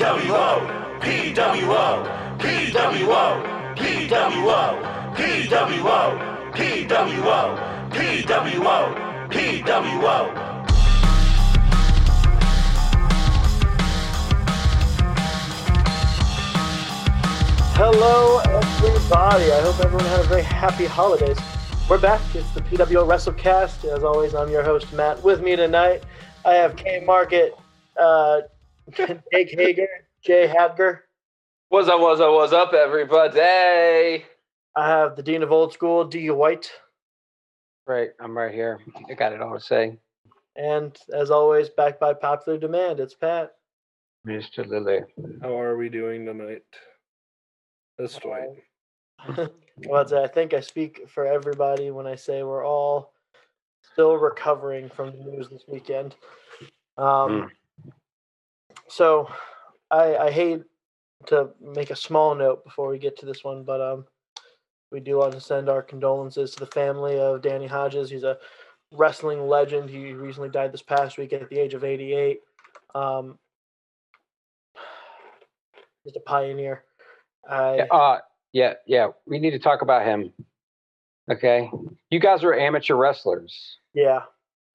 PWO, PWO, PWO, PWO, PWO, PWO, PWO, PWO. Hello, everybody. I hope everyone had a very happy holidays. We're back. It's the PWO WrestleCast. As always, I'm your host, Matt. With me tonight, I have K Market, uh, Jake Hager, Jay Hadger. What's up, what's up, what's up, everybody? I have the Dean of Old School, D. White. Right, I'm right here. I got it all to say. And as always, backed by popular demand, it's Pat. Mr. Lily. How are we doing tonight? That's Dwight. well, I think I speak for everybody when I say we're all still recovering from the news this weekend. Um, mm. So I, I hate to make a small note before we get to this one, but um, we do want to send our condolences to the family of Danny Hodges. He's a wrestling legend. He recently died this past week at the age of 88. Um, he's a pioneer. I, yeah, uh, yeah, yeah. We need to talk about him. Okay. You guys are amateur wrestlers. Yeah.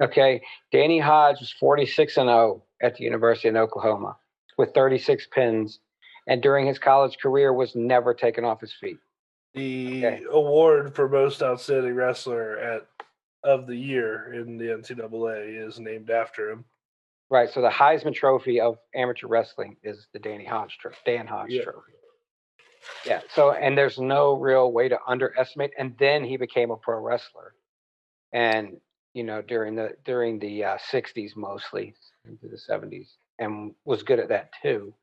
Okay. Danny Hodge was 46 and 0 at the University of Oklahoma with 36 pins, and during his college career was never taken off his feet. The okay. award for most outstanding wrestler at of the year in the NCAA is named after him. Right. So the Heisman Trophy of amateur wrestling is the Danny Hodge trophy, Dan Hodge yeah. Trophy. Yeah. So, and there's no real way to underestimate. And then he became a pro wrestler, and you know during the during the uh, '60s mostly into the '70s, and was good at that too.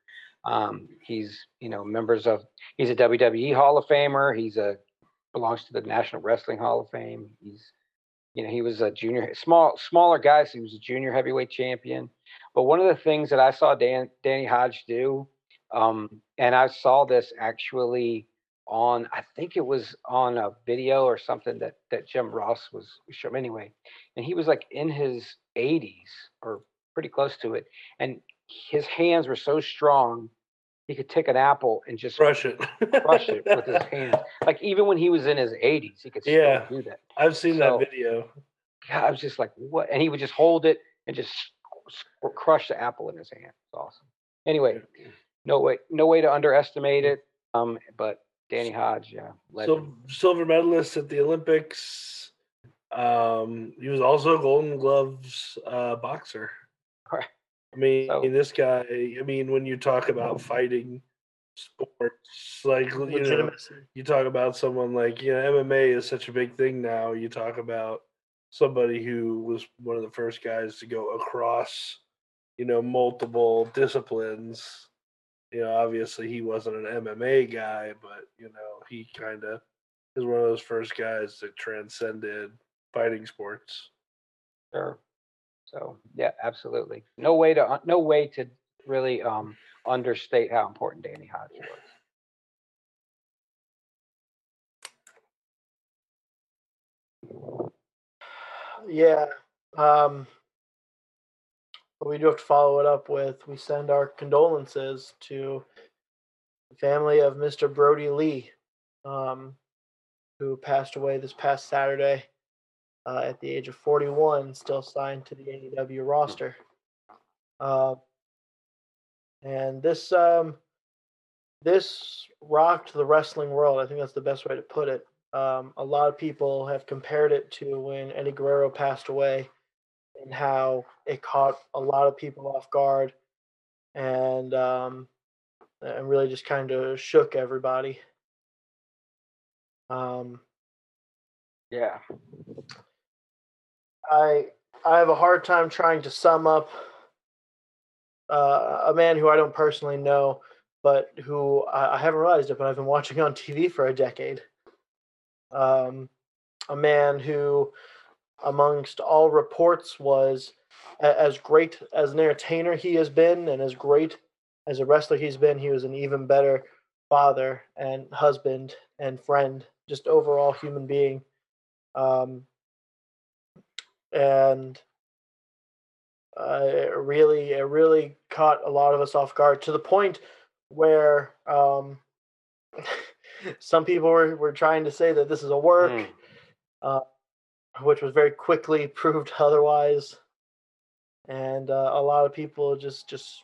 Um, he's you know members of he's a WWE Hall of Famer. He's a belongs to the National Wrestling Hall of Fame. He's you know he was a junior small smaller guy, so he was a junior heavyweight champion. But one of the things that I saw Dan, Danny Hodge do um, and I saw this actually on, I think it was on a video or something that that Jim Ross was showing anyway. And he was like in his 80s or pretty close to it, and his hands were so strong he could take an apple and just crush it, crush it with his hands. Like even when he was in his 80s, he could still yeah, do that. I've seen so, that video. Yeah, I was just like, what? And he would just hold it and just crush the apple in his hand. It's awesome. Anyway, no way, no way to underestimate it. Um, but Danny Hodge, yeah, so silver medalist at the Olympics. Um, he was also a Golden Gloves uh, boxer. I mean, so, this guy. I mean, when you talk about fighting sports, like you know, you talk about someone like you know, MMA is such a big thing now. You talk about somebody who was one of the first guys to go across, you know, multiple disciplines you know, obviously he wasn't an MMA guy, but you know, he kind of is one of those first guys that transcended fighting sports. Sure. So yeah, absolutely. No way to no way to really um, understate how important Danny Hodge was. Yeah. Um, but we do have to follow it up with we send our condolences to the family of Mr. Brodie Lee, um, who passed away this past Saturday uh, at the age of 41, still signed to the AEW roster. Uh, and this um, this rocked the wrestling world. I think that's the best way to put it. Um, a lot of people have compared it to when Eddie Guerrero passed away and how it caught a lot of people off guard and um, and really just kind of shook everybody. Um, yeah, I I have a hard time trying to sum up uh, a man who I don't personally know, but who I, I, haven't realized it, but I've been watching on TV for a decade. Um, a man who amongst all reports was as great as an entertainer he has been and as great as a wrestler he's been he was an even better father and husband and friend just overall human being um, and uh, it really it really caught a lot of us off guard to the point where um, some people were, were trying to say that this is a work, mm. uh, which was very quickly proved otherwise, and uh, a lot of people just just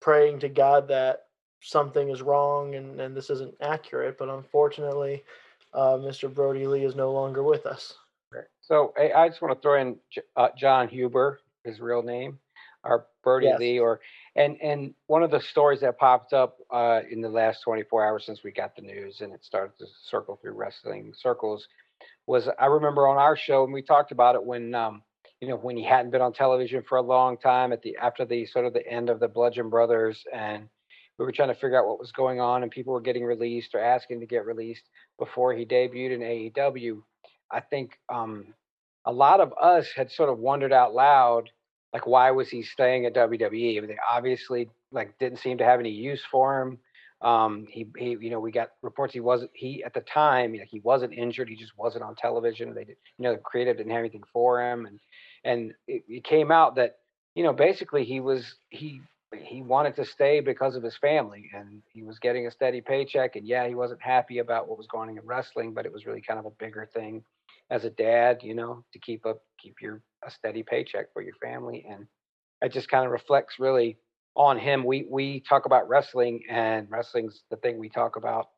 praying to God that something is wrong and, and this isn't accurate. But unfortunately, uh, Mr. Brodie Lee is no longer with us. So I, I just want to throw in uh, Jon Huber, his real name, or Brodie yes. Lee, or and and one of the stories that popped up uh, in the last 24 hours since we got the news and it started to circle through wrestling circles was I remember on our show and we talked about it when um, you know when he hadn't been on television for a long time at the after the sort of the end of the Bludgeon Brothers and we were trying to figure out what was going on and people were getting released or asking to get released before he debuted in AEW. I think um, a lot of us had sort of wondered out loud, like, why was he staying at WWE? They obviously like didn't seem to have any use for him. Um, he, he, you know, we got reports he wasn't he at the time, you know, he wasn't injured. He just wasn't on television. They did, you know, the creative didn't have anything for him, and and it, it came out that you know basically he was he he wanted to stay because of his family and he was getting a steady paycheck and yeah he wasn't happy about what was going on in wrestling but it was really kind of a bigger thing as a dad, you know, to keep up keep your a steady paycheck for your family, and it just kind of reflects really on him. We we talk about wrestling, and wrestling's the thing we talk about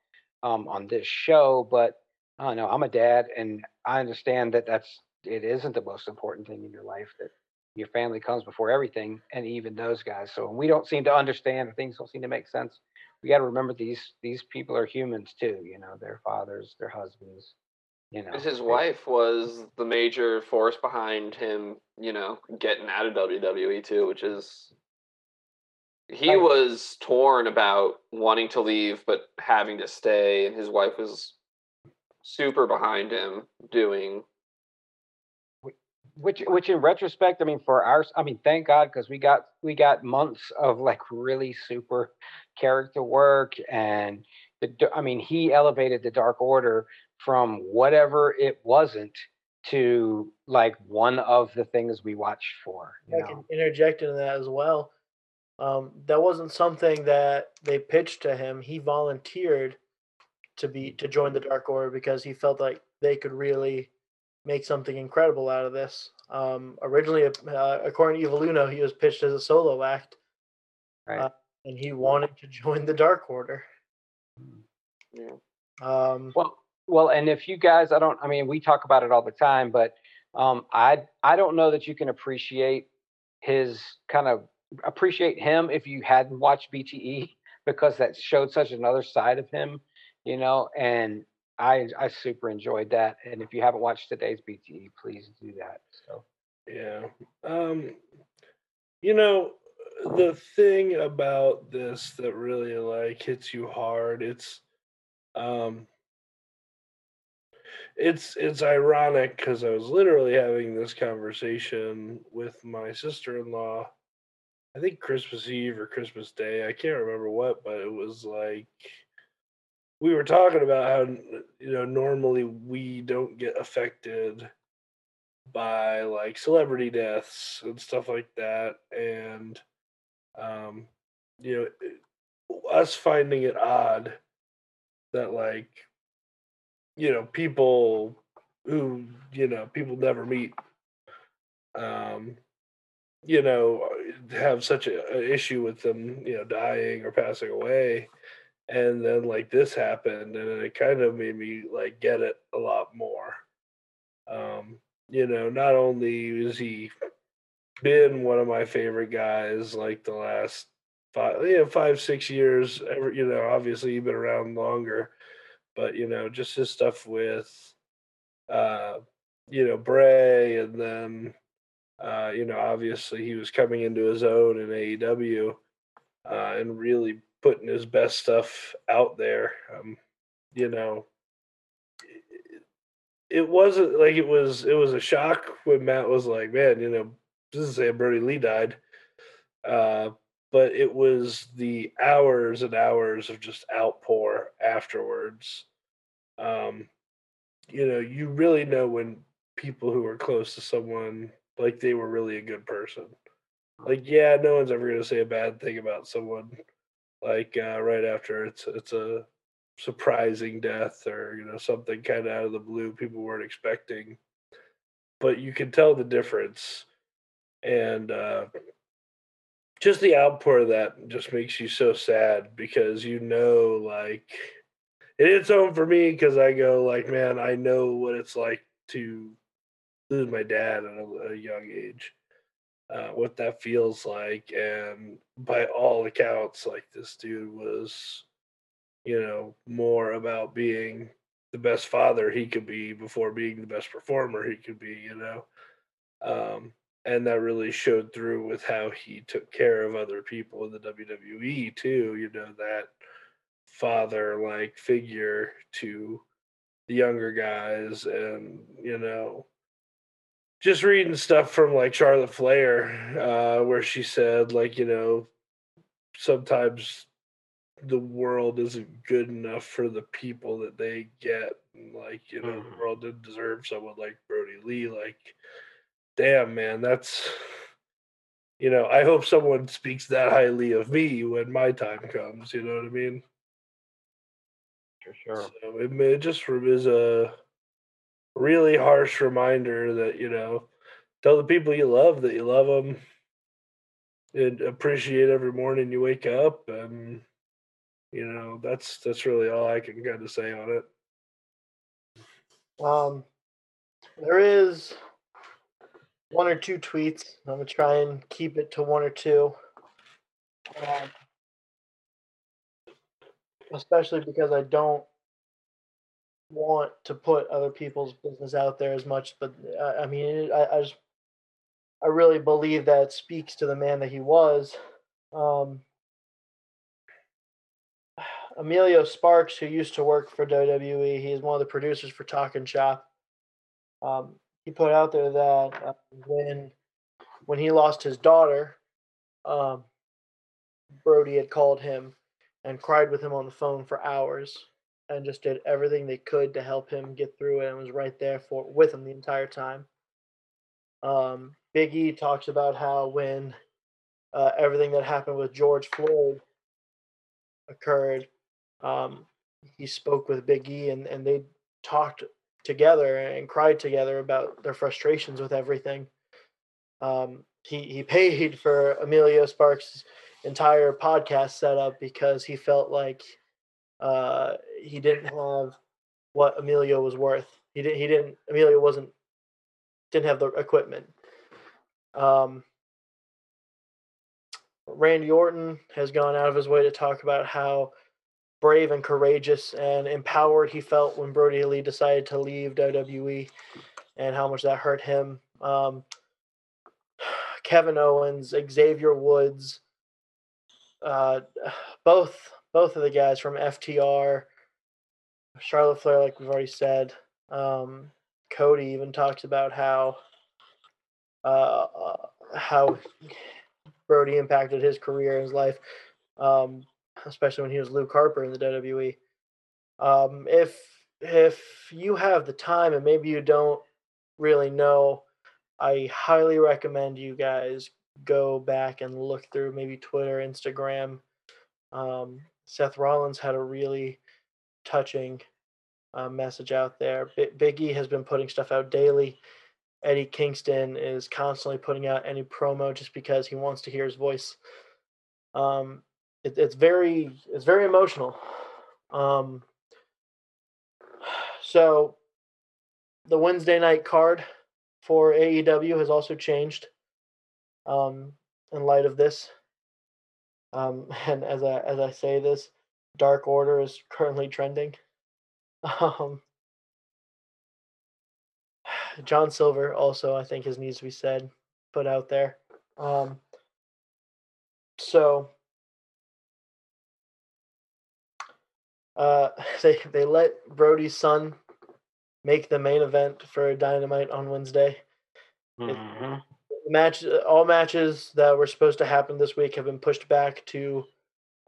um, on this show. But I don't know. I'm a dad, and I understand that that's it isn't the most important thing in your life. That your family comes before everything, and even those guys. So when we don't seem to understand, or things don't seem to make sense, we got to remember these these people are humans too. You know, their fathers, their husbands, you know, his wife was the major force behind him, you know, getting out of WWE too, which is he was torn about wanting to leave but having to stay, and his wife was super behind him doing which which in retrospect i mean for our i mean thank god because we got we got months of like really super character work and the i mean he elevated the dark order from whatever it wasn't to like one of the things we watched for. I know? can interject into that as well. Um, that wasn't something that they pitched to him. He volunteered to be to join the Dark Order because he felt like they could really make something incredible out of this. Um, originally, uh, according to Evil Uno, he was pitched as a solo act, right. uh, and he wanted to join the Dark Order. Hmm. Yeah. Um, well, well, and if you guys, I don't, I mean, we talk about it all the time, but um, I, I don't know that you can appreciate his kind of appreciate him if you hadn't watched BTE because that showed such another side of him, you know, and I, I super enjoyed that. And if you haven't watched today's BTE, please do that. So, yeah. Um, you know, the thing about this that really like hits you hard, it's, um, it's it's ironic because I was literally having this conversation with my sister in law. I think Christmas Eve or Christmas Day. I can't remember what, but it was like we were talking about how you know normally we don't get affected by like celebrity deaths and stuff like that and um you know us finding it odd that like you know people who you know people never meet um you know have such a, a, issue with them you know dying or passing away. And then like this happened and it kind of made me like get it a lot more. Um you know not only has he been one of my favorite guys like the last five you know five six years you know obviously you've been around longer but you know, just his stuff with uh, you know, Bray and then uh, you know, obviously he was coming into his own in AEW uh, and really putting his best stuff out there. Um, you know, it, wasn't like it was it was a shock when Matt was like, man, you know, this is saying Brodie Lee died. Uh, but it was the hours and hours of just outpour afterwards. Um, you know, you really know when people who are close to someone like they were really a good person. Like, yeah, no one's ever gonna say a bad thing about someone. Like uh, right after it's it's a surprising death or you know something kind of out of the blue people weren't expecting, but you can tell the difference, and uh, just the outpour of that just makes you so sad because you know like it hits home for me because I go like, man, I know what it's like to lose my dad at a, a young age, uh, what that feels like, and by all accounts, like this dude was, you know, more about being the best father he could be before being the best performer he could be, you know. Um, and that really showed through with how he took care of other people in the WWE too. You know that father like figure to the younger guys, and you know, just reading stuff from like Charlotte Flair, uh, where she said like you know, sometimes the world isn't good enough for the people that they get. And like you know, mm-hmm. the world didn't deserve someone like Brodie Lee. Like damn man that's you know i hope someone speaks that highly of me when my time comes you know what i mean? For sure. So it, it just is a really harsh reminder that you know tell the people you love that you love them and appreciate every morning you wake up and you know that's that's really all i can kind of say on it. Um there is one or two tweets. I'm gonna try and keep it to one or two. Um, especially because I don't want to put other people's business out there as much. But uh, I mean, I, I just I really believe that speaks to the man that he was. Um, Emilio Sparks, who used to work for WWE, he's one of the producers for Talking Shop. Um, he put out there that uh, when when he lost his daughter, um, Brodie had called him and cried with him on the phone for hours and just did everything they could to help him get through it and was right there for with him the entire time. Um, Big E talks about how when uh, everything that happened with George Floyd occurred, um, he spoke with Big E and, and they talked together and cried together about their frustrations with everything. Um, he he paid for Emilio Sparks' entire podcast setup because he felt like uh, he didn't have what Emilio was worth. He didn't. He didn't. Emilio wasn't didn't have the equipment. Um, Randy Orton has gone out of his way to talk about how brave and courageous and empowered he felt when Brodie Lee decided to leave WWE and how much that hurt him. Um, Kevin Owens, Xavier Woods, uh, both both of the guys from FTR, Charlotte Flair, like we've already said. Um, Cody even talks about how uh, uh, how Brodie impacted his career and his life. Um, especially when he was Luke Harper in the WWE. Um, if if you have the time and maybe you don't really know, I highly recommend you guys go back and look through maybe Twitter, Instagram. Um, Seth Rollins had a really touching uh, message out there. B- Biggie has been putting stuff out daily. Eddie Kingston is constantly putting out any promo just because he wants to hear his voice. Um, it, it's very it's very emotional. Um, so the Wednesday night card for AEW has also changed um, in light of this. Um, and as I as I say this, Dark Order is currently trending. Um, John Silver also I think his needs to be said, put out there. Um, so Uh, they they let Brodie's son make the main event for Dynamite on Wednesday. Mm-hmm. Match all matches that were supposed to happen this week have been pushed back to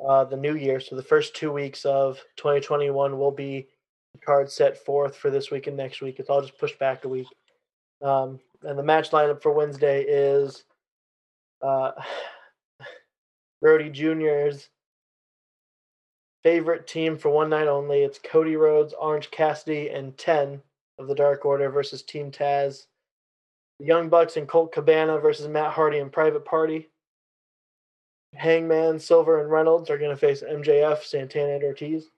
uh, the new year. So the first two weeks of 2021 will be the card set forth for this week and next week. It's all just pushed back a week. Um, and the match lineup for Wednesday is uh, Brodie Jr.'s favorite team for one night only. It's Cody Rhodes, Orange Cassidy, and 10 of the Dark Order versus Team Taz. The Young Bucks and Colt Cabana versus Matt Hardy and Private Party. Hangman, Silver, and Reynolds are going to face MJF, Santana, and Ortiz.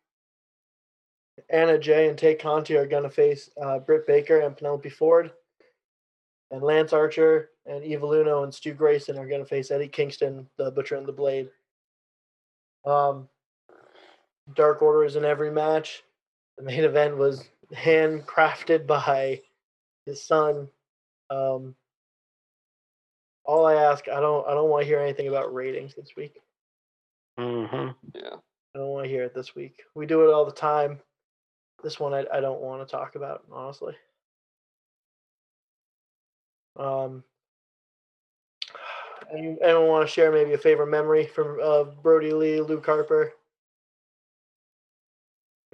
Anna Jay and Tay Conti are going to face uh, Britt Baker and Penelope Ford. And Lance Archer and Evil Uno and Stu Grayson are going to face Eddie Kingston, the Butcher and the Blade. Um, Dark Order is in every match. The main event was handcrafted by his son. Um, all I ask, I don't, I don't want to hear anything about ratings this week. Mm-hmm. Yeah. I don't want to hear it this week. We do it all the time. This one, I, I don't want to talk about honestly. Um, anyone want to share maybe a favorite memory from uh, Brodie Lee, Luke Harper?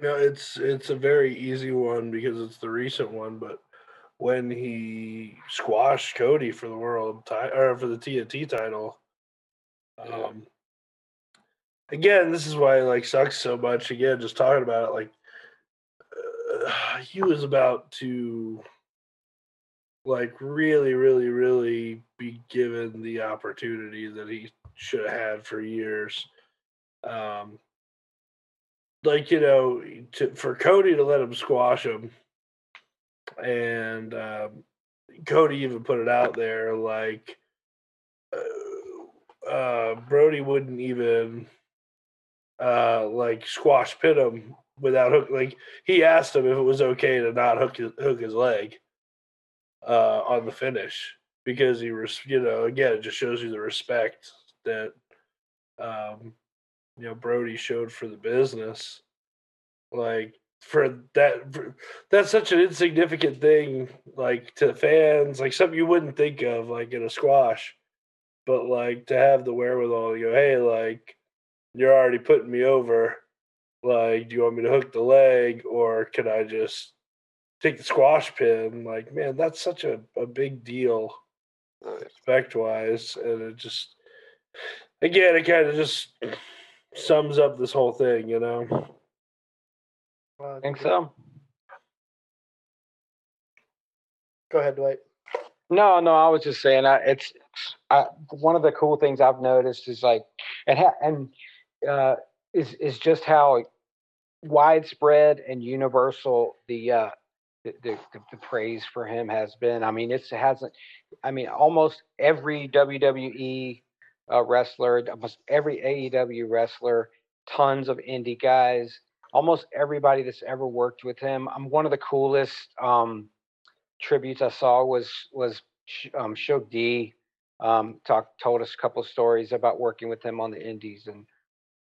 No, it's it's a very easy one because it's the recent one, but when he squashed Cody for the world title or for the TNT title, um, again, this is why it like sucks so much. Again, just talking about it, like uh, he was about to like really, really, really be given the opportunity that he should have had for years. Um, like you know, to, for Cody to let him squash him, and um, Cody even put it out there like uh, uh, Brodie wouldn't even uh, like squash pin him without hook. Like he asked him if it was okay to not hook his, hook his leg uh, on the finish because he was, you know, again, it just shows you the respect that um, you know Brodie showed for the business. Like for that, for, that's such an insignificant thing, like to fans, like something you wouldn't think of, like in a squash, but like to have the wherewithal to go, hey, like you're already putting me over. Like, do you want me to hook the leg, or can I just take the squash pin? Like, man, that's such a, a big deal, respect wise, and it just again, it kind of just sums up this whole thing, you know. I think so. Go ahead, Dwight. No, no, I was just saying, I, it's I, one of the cool things I've noticed is like, and ha, and uh, is is just how widespread and universal the uh, the, the, the praise for him has been. I mean, it's, it hasn't. I mean, almost every WWE uh, wrestler, almost every AEW wrestler, tons of indie guys, almost everybody that's ever worked with him. I'm um, one of the coolest um, tributes I saw was was um, Shug D. Um, talked told us a couple stories about working with him on the Indies, and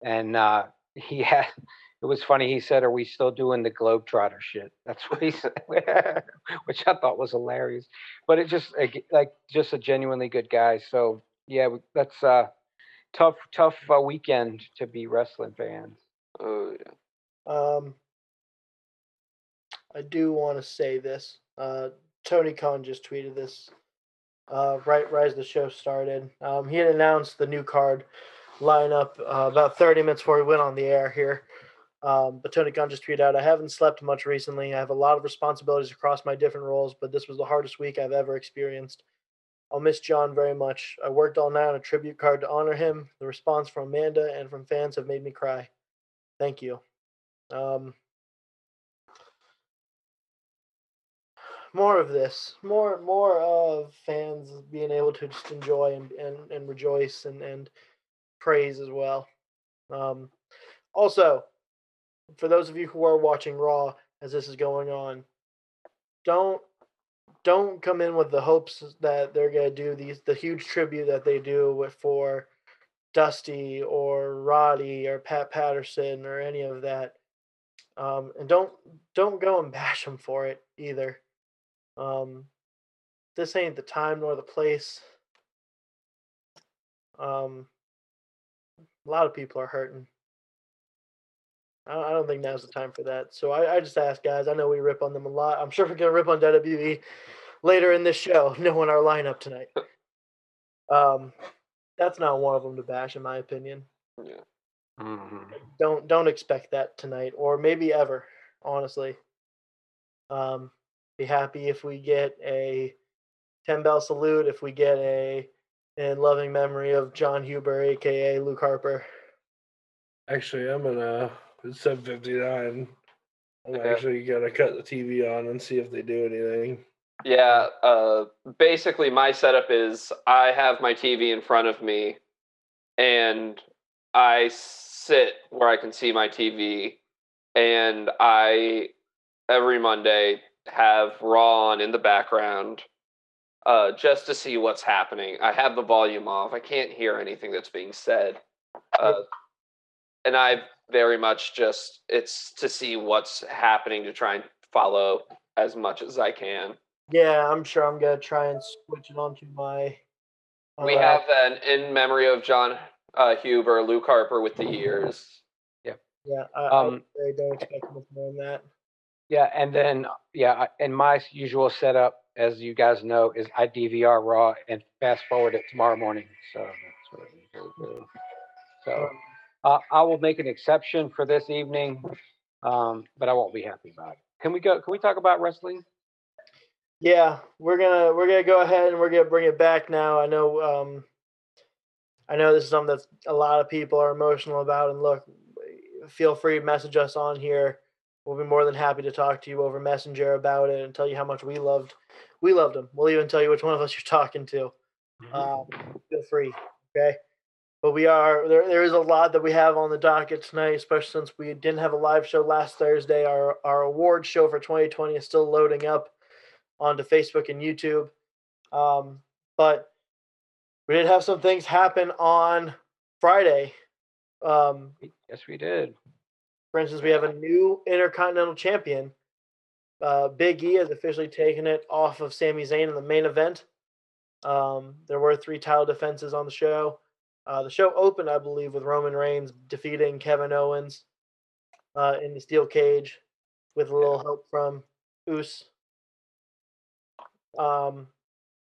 and uh, he had. It was funny. He said, "Are we still doing the Globetrotter shit?" That's what he said, which I thought was hilarious. But it just like just a genuinely good guy. So yeah, that's a tough, tough uh, weekend to be wrestling fans. Oh yeah. Um, I do want to say this. Uh, Tony Khan just tweeted this uh, right right as the show started. Um, he had announced the new card lineup uh, about 30 minutes before we went on the air here. Um, but Tony Khan just tweeted out, I haven't slept much recently. I have a lot of responsibilities across my different roles, but this was the hardest week I've ever experienced. I'll miss John very much. I worked all night on a tribute card to honor him. The response from Amanda and from fans have made me cry. Thank you. Um, more of this, more more of fans being able to just enjoy and and, and rejoice and and praise as well. Um, also, for those of you who are watching Raw as this is going on, don't don't come in with the hopes that they're gonna do these the huge tribute that they do with for Dusty or Roddy or Pat Patterson or any of that. Um, and don't don't go and bash them for it either. Um, this ain't the time nor the place. Um, a lot of people are hurting. I don't think now's the time for that. So I, I just ask guys. I know we rip on them a lot. I'm sure we're gonna rip on WWE later in this show, knowing our lineup tonight. Um, that's not one of them to bash, in my opinion. Yeah. Mhm. Don't don't expect that tonight, or maybe ever. Honestly, um, be happy if we get a ten bell salute. If we get a in loving memory of John Huber, aka Luke Harper. Actually, I'm gonna. It's 7:59. I'm Okay. actually gonna cut the TV on and see if they do anything. Yeah, uh, basically, my setup is I have my TV in front of me, and I sit where I can see my TV, and I every Monday have Raw on in the background, uh, just to see what's happening. I have the volume off. I can't hear anything that's being said, uh, and I very much just it's to see what's happening to try and follow as much as I can. Yeah, I'm sure I'm gonna try and switch it onto my. We uh, have an in memory of John uh, Huber, Luke Harper with the years. Yeah, I, Um, I don't expect much more than that. Yeah, and then yeah, and my usual setup, as you guys know, is I DVR Raw and fast forward it tomorrow morning. So that's what I usually do. So uh, I will make an exception for this evening, um, but I won't be happy about it. Can we go? Can we talk about wrestling? Yeah, we're gonna we're gonna go ahead and we're gonna bring it back now. I know um I know this is something that a lot of people are emotional about and look feel free to message us on here. We'll be more than happy to talk to you over Messenger about it and tell you how much we loved we loved him. We'll even tell you which one of us you're talking to. Um, feel free, okay? But we are there. There is a lot that we have on the docket tonight, especially since we didn't have a live show last Thursday. Our our award show for 2020 is still loading up onto Facebook and YouTube. Um, but we did have some things happen on Friday. Um, Yes, we did. for instance, we have a new Intercontinental Champion. Uh, Big E has officially taken it off of Sami Zayn in the main event. Um, there were three title defenses on the show. Uh, the show opened, I believe, with Roman Reigns defeating Kevin Owens uh, in the steel cage with a little help from Us. Um,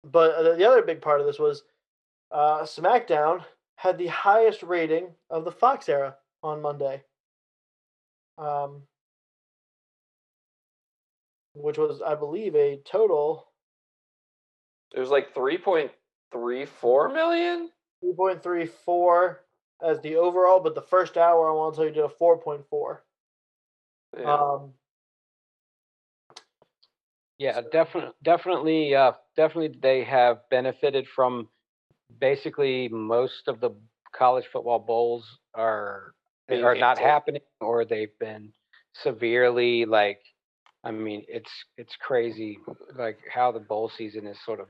but uh, the other big part of this was uh, SmackDown had the highest rating of the Fox era on Monday. Um, which was, I believe, a total It was like 3.34 million. 3.34 as the overall, but the first hour I want to tell you did a 4.4. Yeah. Um, Yeah, definitely, definitely, uh, definitely, they have benefited from basically most of the college football bowls are Being are not happening, or they've been severely like. I mean, it's it's crazy, like how the bowl season is sort of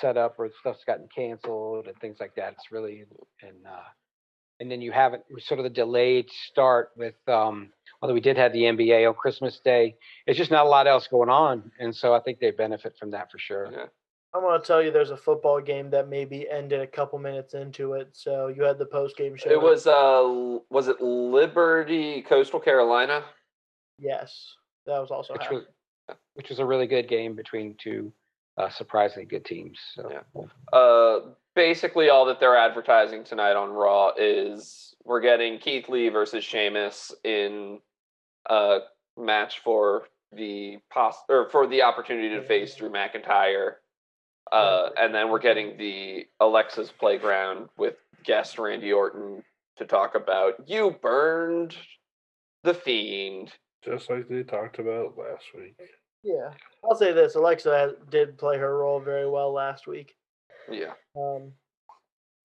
set up, or stuff's gotten canceled and things like that. It's really and uh, and then you have it sort of the delayed start with um, although we did have the NBA on Christmas Day it's just not a lot else going on, and so I think they benefit from that for sure. yeah. I'm going to tell you there's a football game that maybe ended a couple minutes into it. So you had the post game show. It was uh was it Liberty Coastal Carolina? Yes. That was also Which happening. was, which was a really good game between two uh, surprisingly good teams. So Yeah. Uh basically all that they're advertising tonight on Raw is we're getting Keith Lee versus Sheamus in a match for the pos or for the opportunity to face Drew McIntyre. Uh, and then we're getting the Alexa's Playground with guest Randy Orton to talk about you burned the fiend. Just like they talked about last week. Yeah. I'll say this Alexa did play her role very well last week. Yeah. Um,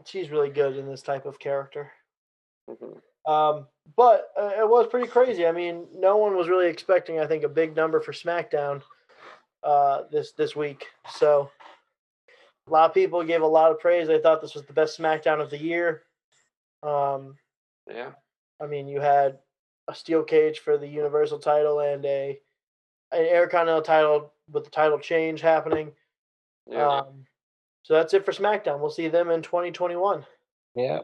she's really good in this type of character. Mhm. Um, but uh, it was pretty crazy. I mean, no one was really expecting, I think, a big number for SmackDown uh, this this week. So a lot of people gave a lot of praise. They thought this was the best SmackDown of the year. Um, Yeah. I mean, you had a steel cage for the Universal title and a an Intercontinental title with the title change happening. Yeah. Um, so that's it for SmackDown. We'll see them in 2021, yeah,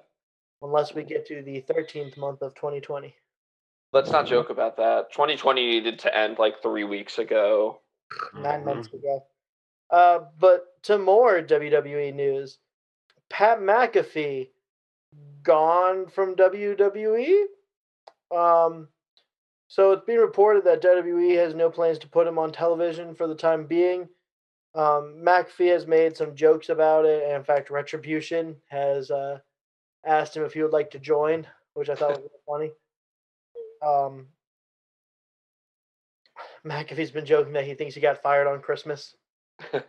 unless we get to the 13th month of 2020. Let's not joke about that. 2020 needed to end like three weeks ago. 9 Mhm. months ago. Uh, but to more WWE news, Pat McAfee gone from WWE. Um, so it's being reported that WWE has no plans to put him on television for the time being. Um, McAfee has made some jokes about it, and in fact, Retribution has uh, asked him if he would like to join, which I thought was funny. Um, McAfee's been joking that he thinks he got fired on Christmas. um,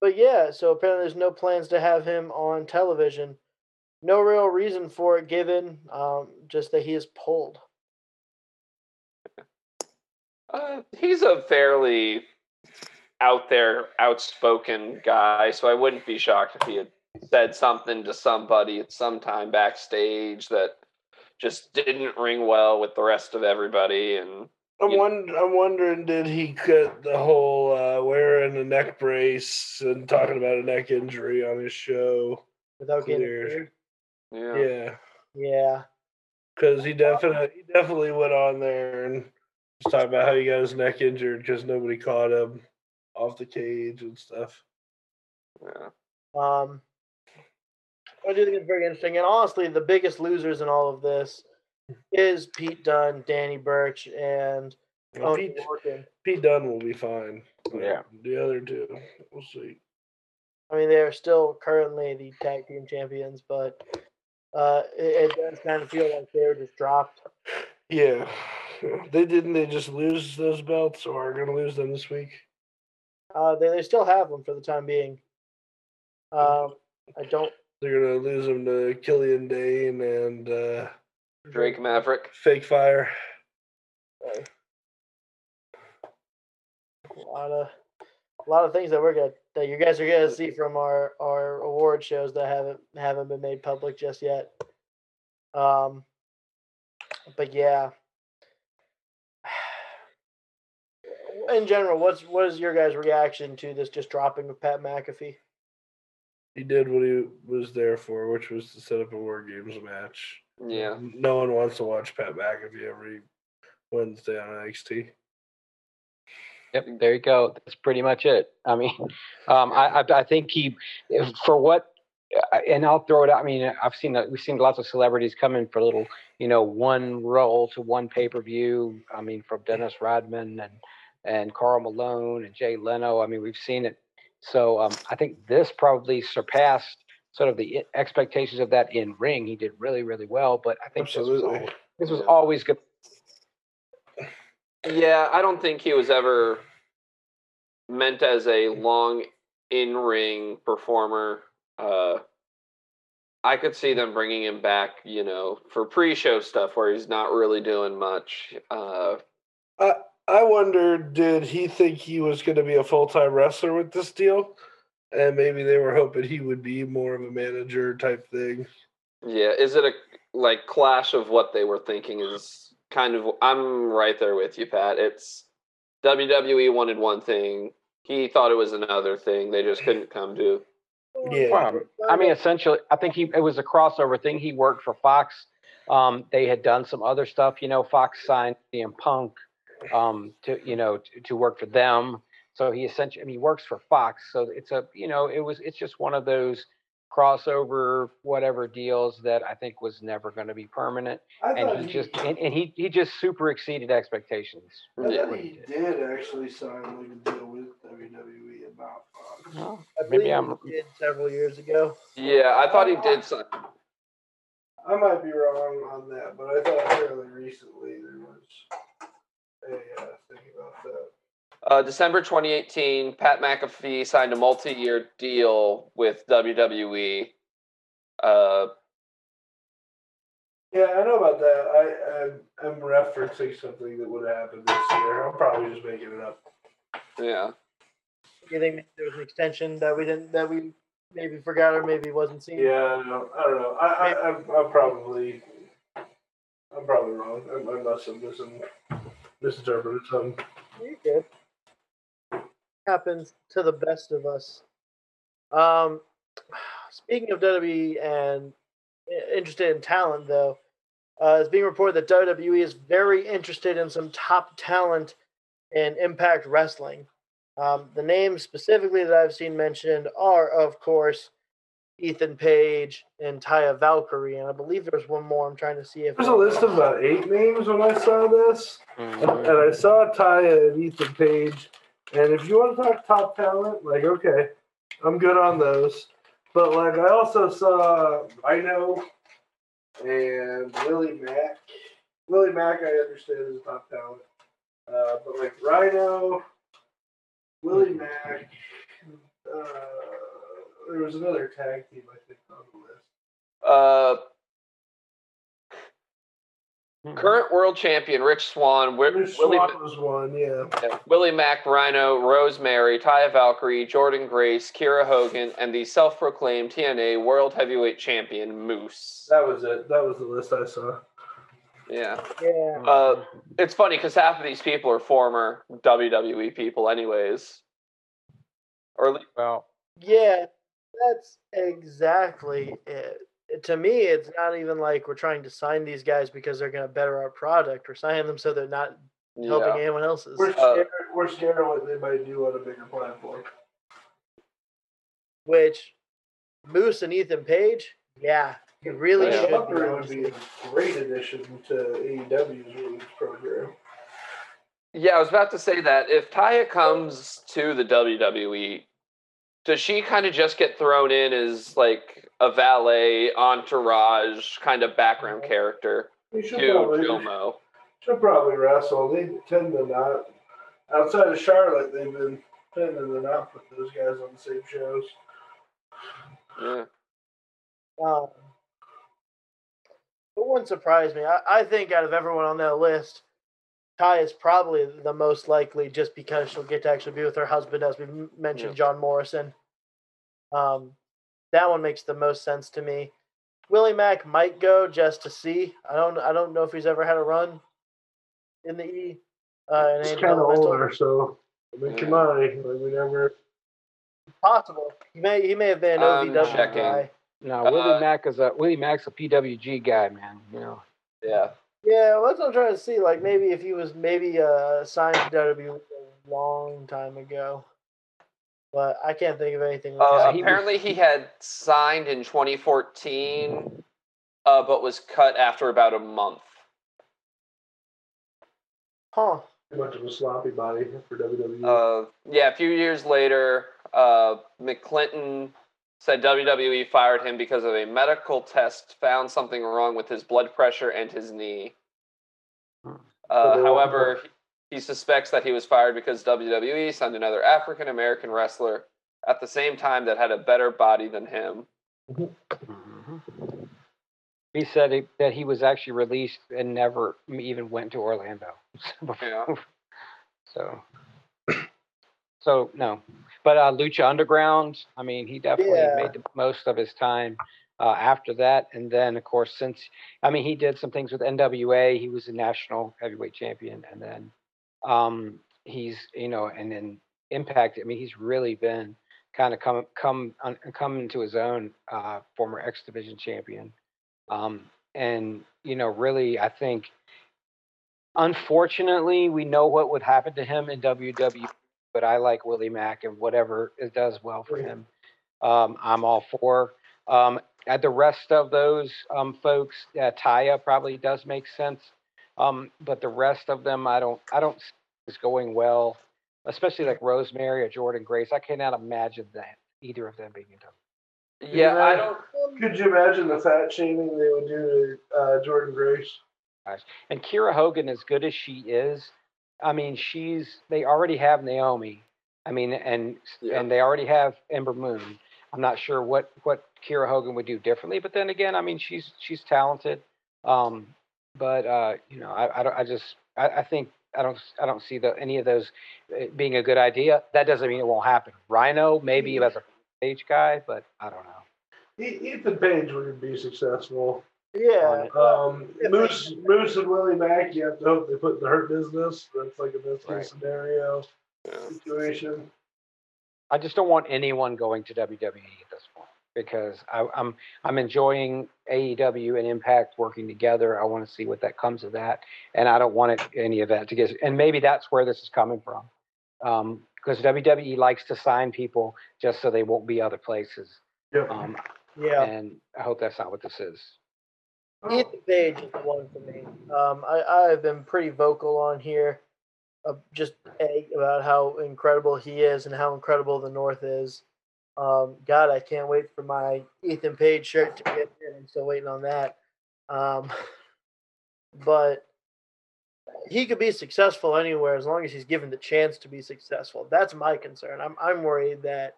but yeah, so apparently there's no plans to have him on television. No real reason for it given, um, just that he is pulled. Uh, he's a fairly out there, outspoken guy, so I wouldn't be shocked if he had said something to somebody at some time backstage that just didn't ring well with the rest of everybody and I'm wondering, I'm wondering, did he cut the whole uh, wearing a neck brace and talking about a neck injury on his show? Without getting Yeah. Yeah. Yeah. Because he definitely, he definitely went on there and was talking about how he got his neck injured because nobody caught him off the cage and stuff. Yeah. Um, I do think it's very interesting, and honestly, the biggest losers in all of this is Pete Dunne, Danny Burch, and well, Pete, Pete Dunne will be fine. Yeah. The other two, we'll see. I mean, they are still currently the tag team champions, but uh, it, it does kind of feel like they were just dropped. Yeah. They didn't. They just lose those belts, or are going to lose them this week. Uh, they they still have them for the time being. Um, I don't. They're going to lose them to Killian Dain and uh, Drake Maverick. Fake Fire. A lot of a lot of things that we're gonna that you guys are gonna see from our our award shows that haven't haven't been made public just yet. Um, but yeah. In general, what's what is your guys' reaction to this just dropping of Pat McAfee? He did what he was there for, which was to set up a War Games match. Yeah. No one wants to watch Pat McAfee every Wednesday on NXT. Yep, there you go. That's pretty much it. I mean, um, I, I, I think he, for what, uh, and I'll throw it out. I mean, I've seen that we've seen lots of celebrities come in for a little, you know, one role to one pay per view. I mean, from Dennis Rodman and and Karl Malone and Jay Leno. I mean, we've seen it. So um, I think this probably surpassed sort of the expectations of that in ring. He did really, really well. But I think this was, always, this was always good. Yeah, I don't think he was ever meant as a long in ring performer. Uh, I could see them bringing him back, you know, for pre-show stuff where he's not really doing much. Uh, I I wonder, did he think he was going to be a full time wrestler with this deal? and maybe they were hoping he would be more of a manager type thing. Yeah, is it a like clash of what they were thinking is kind of I'm right there with you, Pat. It's WWE wanted one thing, he thought it was another thing. They just couldn't come to. Yeah, well, I mean, essentially, I think he it was a crossover thing. He worked for Fox. Um, they had done some other stuff. You know, Fox signed CM Punk um, to you know to, to work for them. So he essentially, I mean, he works for Fox. So it's a, you know, it was, it's just one of those crossover whatever deals that I think was never going to be permanent. And he, he just, and, and, he he just super exceeded expectations. I yeah. he did actually sign like a deal with WWE about Fox. Oh, I maybe I'm did several years ago. Yeah, I thought he did sign. I might be wrong on that, but I thought fairly recently there was a uh, thing about that. Uh, December 2018, Pat McAfee signed a multi-year deal with WWE. Uh, yeah, I know about that. I, I am referencing something that would have happened this year. I'm probably just making it up. Yeah. You think there was an extension that we didn't that we maybe forgot or maybe wasn't seen? Yeah, I don't know. I don't know. I, I, I'm, I'm probably I'm probably wrong. I, I must have misinterpreted something. You're good happens to the best of us. Um, speaking of WWE and interested in talent, though, uh, it's being reported that WWE is very interested in some top talent in Impact Wrestling. Um, the names specifically that I've seen mentioned are, of course, Ethan Page and Taya Valkyrie, and I believe there's one more. I'm trying to see if there's a list of about eight names when I saw this, Mhm. and I saw Taya and Ethan Page. And if you want to talk top talent, like okay, I'm good on those. But like I also saw Rhino and Willie Mack. Willie Mack, I understand is top talent, uh, but like Rhino, Willie Mack. Uh, there was another tag team I think on the list. Uh. Current world champion Rich Swann, Rich Willie, Swann was one, yeah. yeah, Willie Mack, Rhino, Rosemary, Taya Valkyrie, Jordynne Grace, Kiera Hogan, and the self-proclaimed TNA World Heavyweight Champion Moose. That was it. That was the list I saw. Yeah, yeah, Uh, it's funny because half of these people are former WWE people, anyways. Or at least- well, yeah, that's exactly it. To me, it's not even like we're trying to sign these guys because they're going to better our product. We're signing them so they're not helping yeah. anyone else's. We're Uh, scared. we're scared of what they might do on a bigger platform. Which Moose and Ethan Page, yeah, you really Yeah. should be. Would be a great addition to AEW's release program. Yeah, I was about to say that if Taya comes to the WWE, does she kind of just get thrown in as like a valet, entourage kind of background character They should to probably, Jomo? should probably wrestle. They tend to not. Outside of Charlotte, they've been tending to not put those guys on the same shows. Yeah. Um, it wouldn't surprise me. I, I think out of everyone on that list, Ty is probably the most likely just because she'll get to actually be with her husband, as we m- mentioned, Yeah. John Morrison. Um, that one makes the most sense to me. Willie Mack might go just to see. I don't. I don't know if he's ever had a run in the E. Uh, in He's kind of older, so I mean, come on, like we never. Possible. He may. He may have been an I'm OVW checking. guy. no, Willie Uh, Mack is a Willie Mack's a PWG guy, man. You know, Yeah. Yeah, well, that's what I'm trying to see. Like maybe if he was maybe uh, signed to WWE a long time ago, but I can't think of anything. Like Uh, that. apparently, he had signed in 2014, uh, but was cut after about a month. huh? Too much of a sloppy body for WWE. Uh, yeah, a few years later, uh, McClinton said WWE fired him because of a medical test found something wrong with his blood pressure and his knee. Hmm. Uh, So they want however, he suspects that he was fired because WWE signed another African American wrestler at the same time that had a better body than him. Mhm. he said he, that he was actually released and never even went to Orlando. Yeah. So, so no, but uh, Lucha Underground. I mean, he definitely Yeah. made the most of his time uh, after that, and then of course, since I mean, he did some things with NWA. He was a national heavyweight champion, and then um, he's you know, and then Impact. I mean, he's really been kind of come come un, come into his own. Uh, former X Division champion, um, and you know, really, I think unfortunately, we know what would happen to him in WWE, but I like Willie Mack and whatever it does well for him. Um, I'm all for. Um, at the rest of those um, folks, uh, Taya probably does make sense, um, but the rest of them, I don't. I don't see is going well, especially like Rosemary or Jordynne Grace. I cannot imagine that either of them being in WWE. Yeah, I don't. Could you imagine the fat shaming they would do to uh, Jordynne Grace? And Kiera Hogan, as good as she is, I mean, she's they already have Naomi. I mean, and Yeah. and they already have Ember Moon. I'm not sure what what Kiera Hogan would do differently, but then again, I mean, she's she's talented. Um, but uh, you know, I I, don't, I just I, I think I don't I don't see the any of those uh, being a good idea. That doesn't mean it won't happen. Rhino maybe as a stage guy, but I don't know. Ethan Page would be successful. Yeah. Um, Moose, Moose and Willie Mack, you have to hope they put in the hurt business. That's like a best case Right. scenario Yeah. situation. I just don't want anyone going to WWE at this point because I, I'm I'm enjoying AEW and Impact working together. I want to see what that comes of that, and I don't want it, any of that to get. And maybe that's where this is coming from. Um, because WWE likes to sign people just so they won't be other places. Yep. Um, Yeah. and I hope that's not what this is. Ethan Page is the one for me. Um, I, I've been pretty vocal on here, uh, just a, about how incredible he is and how incredible the North is. Um, God, I can't wait for my Ethan Page shirt to get in. I'm still waiting on that. Um, but he could be successful anywhere as long as he's given the chance to be successful. That's my concern. I'm I'm worried that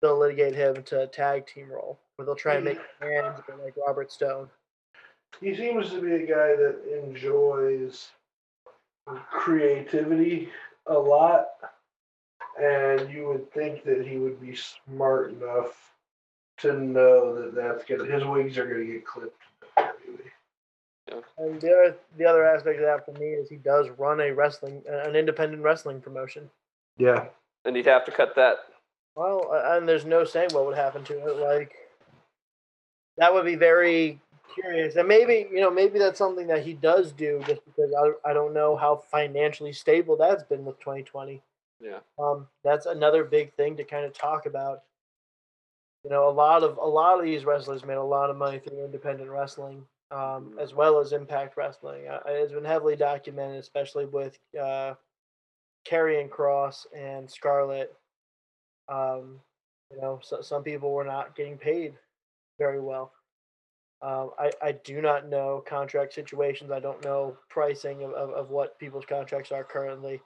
they'll litigate him to a tag team role, where they'll try and make hands like Robert Stone. He seems to be a guy that enjoys creativity a lot, and you would think that he would be smart enough to know that that's gonna his wings are gonna get clipped. And the other, the other aspect of that for me is he does run a wrestling, an independent wrestling promotion. Yeah, And he'd have to cut that. Well, uh, and there's no saying what would happen to it. Like that would be very curious, and maybe you know maybe that's something that he does do just because I I don't know how financially stable that's been with 2020. Yeah. Um, that's another big thing to kind of talk about. You know, a lot of a lot of these wrestlers made a lot of money through independent wrestling, um, as well as Impact Wrestling. Uh, it's been heavily documented, especially with uh, Karrion Kross and Scarlett. Um, you know, so, some people were not getting paid very well. Um, I, I do not know contract situations. I don't know pricing of, of, of what people's contracts are currently.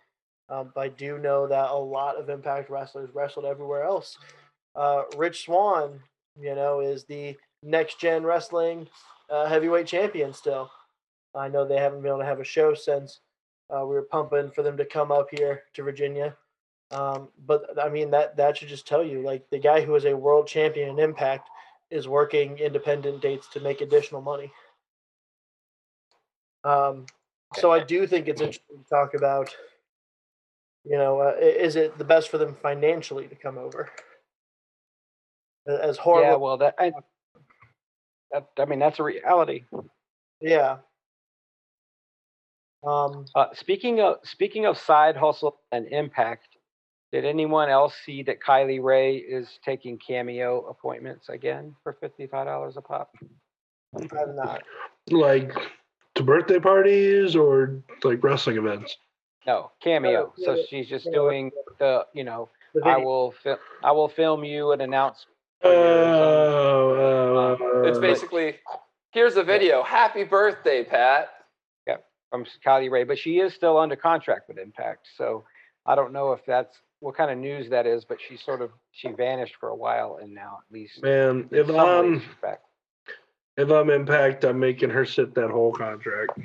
Um, but I do know that a lot of Impact wrestlers wrestled everywhere else. Uh, Rich Swann, you know, is the next gen wrestling uh, heavyweight champion still. I know they haven't been able to have a show since uh, we were pumping for them to come up here to Virginia. Um, but I mean that that should just tell you, like the guy who is a world champion in Impact is working independent dates to make additional money. Um, so I do think it's interesting to talk about. You know, uh, is it the best for them financially to come over? As horrible, Yeah, well, that I, that I mean that's a reality. yeah. Um, Uh, speaking of speaking of side hustle and impact, did anyone else see that Kylie Rae is taking cameo appointments again for fifty five dollars a pop? I'm not. like to birthday parties or like wrestling events. No cameo. Oh, so yeah, she's just yeah. doing the you know I will fi- I will film you and announce. Oh, oh, oh, It's oh. basically here's a video. Happy birthday, Pat. Yeah, from Kylie Rae, but she is still under contract with Impact. So I don't know if that's what kind of news that is, but she sort of she vanished for a while, and now at least man. If I'm back. if I'm Impact, I'm making her sit that whole contract.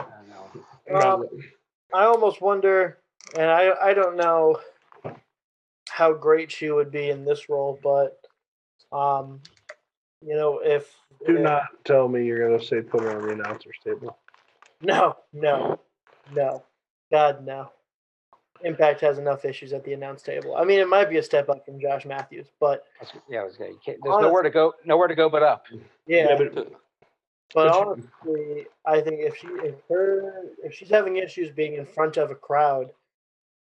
I don't know. Um, I almost wonder, and I I don't know how great she would be in this role, but um, you know, if Do if- not tell me you're gonna say put her on the announcer's table. no, no, no, God no. Impact has enough issues at the announce table. I mean, it might be a step up from Josh Matthews, but Yeah, I was gonna, you can't, there's nowhere to go, nowhere to go but up. yeah, but but but honestly, I think if she if her if she's having issues being in front of a crowd,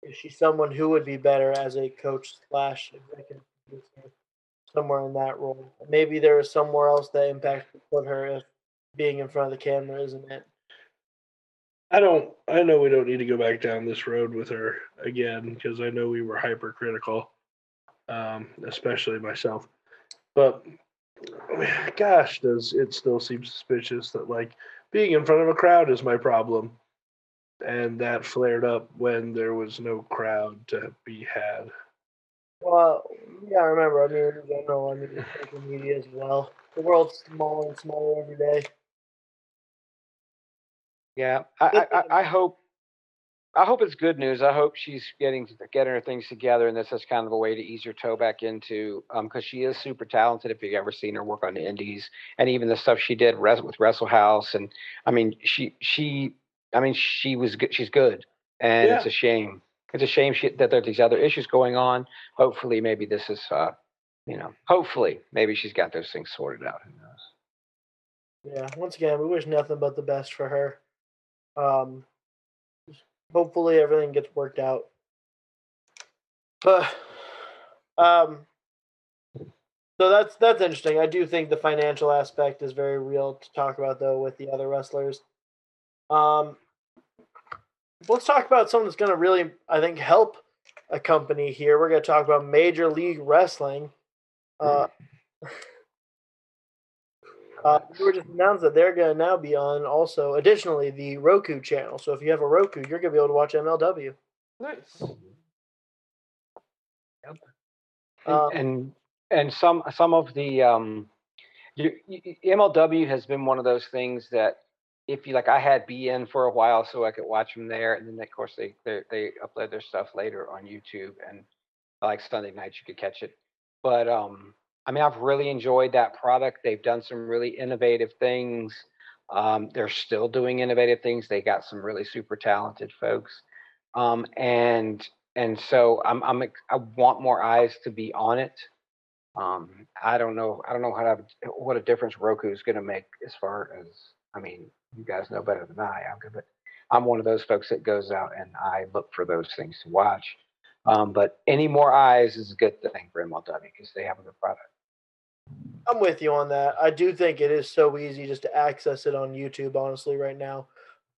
is she someone who would be better as a coach slash executive somewhere in that role? Maybe there is somewhere else that Impact could put her if being in front of the camera isn't it. I don't. I know we don't need to go back down this road with her again because I know we were hypercritical, um, especially myself. But gosh, does it still seem suspicious that like being in front of a crowd is my problem, and that flared up when there was no crowd to be had. Well, yeah, I remember. I mean, in general, I mean, social media as well. The world's smaller and smaller every day. Yeah, I, I, I- hope, I hope it's good news. I hope she's getting getting her things together, and this is kind of a way to ease her toe back into, um, because she is super talented. If you've ever seen her work on the Indies, and even the stuff she did with Wrestle House, and I mean, she she, I mean, she was good. She's good, and it's a shame. It's a shame she, that there are these other issues going on. Hopefully, maybe this is, uh, you know, hopefully, maybe she's got those things sorted out. Who knows? Yeah, once again, we wish nothing but the best for her. Um, hopefully everything gets worked out. But um, so that's that's interesting. I do think the financial aspect is very real to talk about though with the other wrestlers. Um, let's talk about something that's going to really, I think, help a company here. We're going to talk about Major League Wrestling. Uh, uh, we were just announced that they're going to now be on also, additionally, the Roku channel. So if you have a Roku, you're going to be able to watch MLW. Nice. Yep. Um, and and some some of the um, you, you, MLW has been one of those things that if you like, I had beIN for a while so I could watch them there, and then of course they they, they upload their stuff later on YouTube, and like Sunday nights you could catch it. But um, I mean, I've really enjoyed that product. They've done some really innovative things. Um, they're still doing innovative things. They got some really super talented folks, um, and and so I'm I'm I want more eyes to be on it. Um, I don't know I don't know how to what a difference Roku is going to make as far as I mean you guys know better than I am, but I'm one of those folks that goes out and I look for those things to watch. Um, but any more eyes is a good thing for MLW because they have a good product. I'm with you on that. I do think it is so easy just to access it on YouTube, honestly, right now.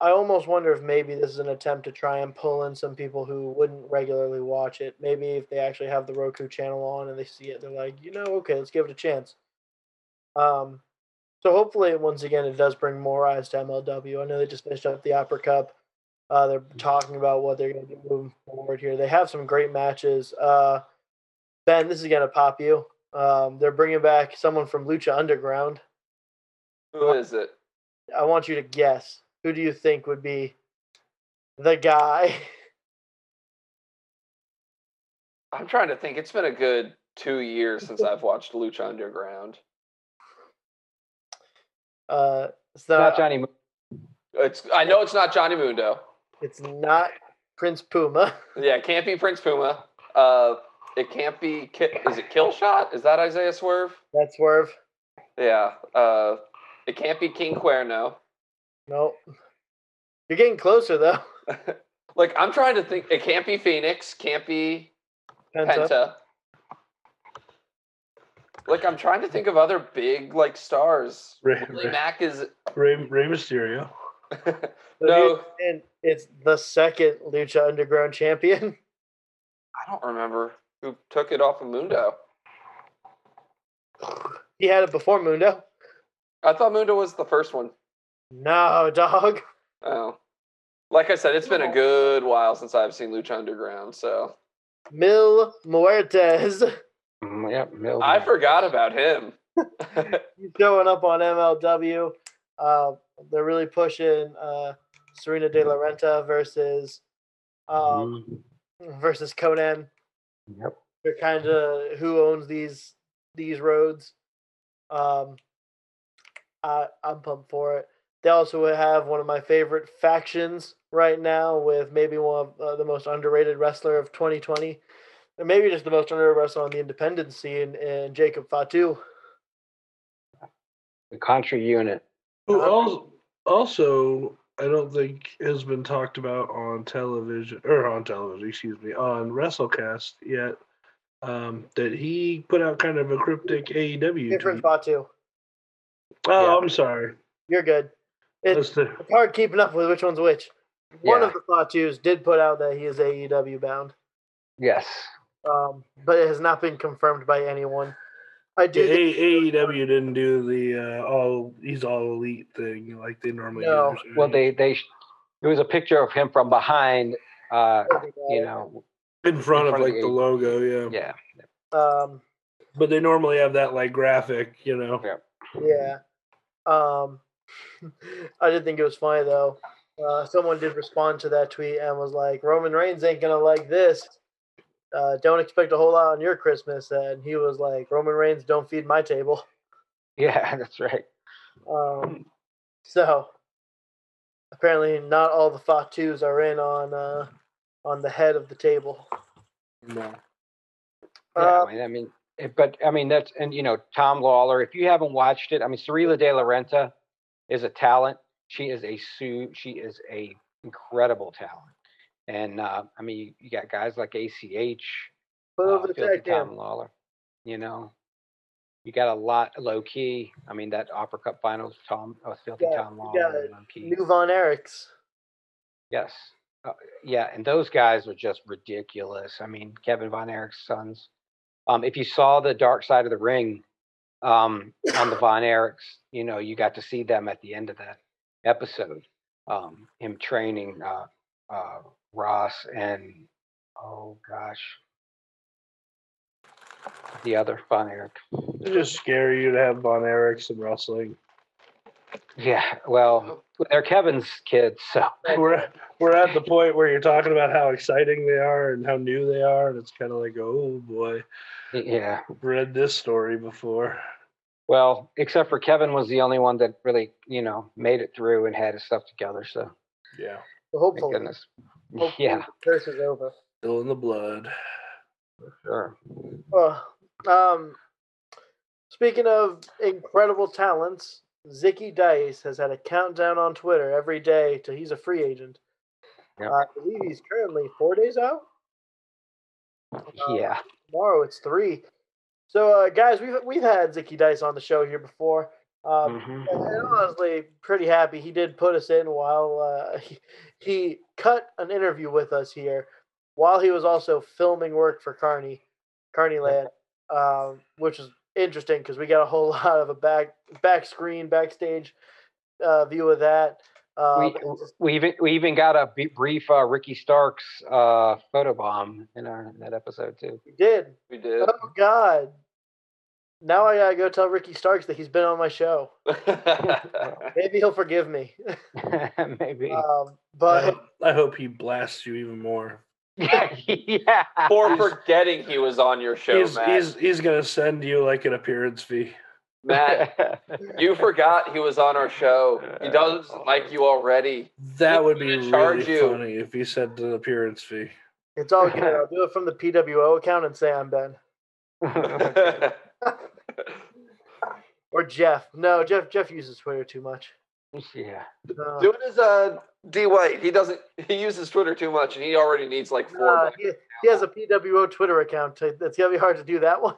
I almost wonder if maybe this is an attempt to try and pull in some people who wouldn't regularly watch it. Maybe if they actually have the Roku channel on and they see it, they're like, you know, okay, let's give it a chance. Um, so hopefully, once again, it does bring more eyes to MLW. I know they just finished up the Opera Cup. Uh, they're mm-hmm. talking about what they're going to do moving forward here. They have some great matches. Uh, ben, this is going to pop you. Um, they're bringing back someone from Lucha Underground. Who is it? I want you to guess. Who do you think would be the guy? I'm trying to think. It's been a good two years since I've watched Lucha Underground. Uh, it's not, not Johnny. It's I know it's not Johnny Mundo. It's not Prince Puma. Yeah, it can't be Prince Puma. Uh, it can't be. Is it kill shot? Is that Isaiah Swerve? That's Swerve. Yeah. Uh, it can't be King Cuerno. Nope. You're getting closer though. like I'm trying to think. It can't be Fenix. Can't be Penta. Penta like I'm trying to think of other big like stars. Ray, Ray Mack is Ray, Rey Mysterio. no, and it's the second Lucha Underground champion. I don't remember who took it off of Mundo. He had it before Mundo. I thought Mundo was the first one. No, dog. Oh. Like I said, it's been a good while since I've seen Lucha Underground, so. Mil Muertes. Mm, yep, Mil. I forgot about him. He's showing up on MLW. Uh, they're really pushing uh, Salina De La Renta versus um, mm. versus Konnan. Yep. They're kind of who owns these these roads. Um, I I'm pumped for it. They also have one of my favorite factions right now with maybe one of uh, the most underrated wrestler of 2020 and maybe just the most underrated wrestler on the independent scene, and Jacob Fatu. The Contra unit. Who also, also, I don't think has been talked about on television or on television, excuse me, on WrestleCast yet. Um, that he put out kind of a cryptic AEW. Different tweet. Fatu. Oh, yeah. I'm sorry. You're good. It's, the... it's, hard keeping up with which one's which. One of the Fatus did put out that he is AEW bound. Yes um, but it has not been confirmed by anyone. I do. Yeah, AEW didn't do the uh, all he's all elite thing like they normally no. do. Well, they they it was a picture of him from behind, uh, you know, in front, in front of, like the, the logo. Yeah. Yeah. Um, but they normally have that like graphic, you know. Yeah. Yeah. Um, I did think it was funny though. Uh, someone did respond to that tweet and was like, "Roman Reigns ain't gonna like this." Uh, don't expect a whole lot on your Christmas. And he was like, Roman Reigns, don't feed my table. Yeah, that's right. Um, so apparently, not all the Fatus are in on uh, on the head of the table. No. Yeah, uh, I mean, I mean, but I mean that's and you know Tom Lawlor. If you haven't watched it, I mean, Salina De La Renta is a talent. She is a Sue. She is a incredible talent. And uh, I mean, you, got guys like ACH, over uh, the Filthy Tom. Lawlor. You know, you got a lot low key. I mean, that Opera Cup Finals, Tom, uh, Filthy got- Tom Lawlor, low key. New Von Erichs. Yes. Uh, yeah, and those guys are just ridiculous. I mean, Kevin Von Erich's sons. Um, if you saw the Dark Side of the Ring um, on the Von Erichs, you know, you got to see them at the end of that episode. Um, him training uh, uh, Ross and oh gosh, the other Von Erich. It's just scary you to have Von Erichs in wrestling. Yeah, well, they're Kevin's kids, so We're we're at the point where you're talking about how exciting they are and how new they are, and it's kind of like, oh boy, yeah. read this story before. Well, except for Kevin was the only one that really, you know, made it through and had his stuff together. So Yeah, So thank hopefully, goodness. hopefully Yeah, the curse is over. still in the blood. For sure. Well, um, speaking of incredible talents, Zicky Dice has had a countdown on Twitter every day till he's a free agent. Yep. Uh, I believe he's currently four days out. Yeah. Tomorrow it's three. So, uh, guys, we've we've had Zicky Dice on the show here before. Um, Mhm. and honestly, pretty happy he did put us in while uh, he, he cut an interview with us here while he was also filming work for Carney, Carney Land, um, which is interesting because we got a whole lot of a back back screen backstage uh, view of that. Um, We, we even we even got a brief uh, Ricky Starks uh, photo bomb in our in that episode too. we did. We did. Oh God! Now I gotta go tell Ricky Starks that he's been on my show. Maybe he'll forgive me. Maybe. um, I but hope, I hope he blasts you even more. yeah. For forgetting he was on your show, He's Matt. he's he's gonna send you like an appearance fee. Matt, you forgot he was on our show. He doesn't like you already. That He's would be gonna charge really you. funny if he sent an appearance fee. it's all good. I'll do it from the PWO account and say I'm Ben or Jeff. No, Jeff. Jeff uses Twitter too much. yeah. Uh, Do it as uh, D White. He doesn't. He uses Twitter too much, and he already needs like four. uh, he, he has a PWO Twitter account. It's gonna be hard to do that one.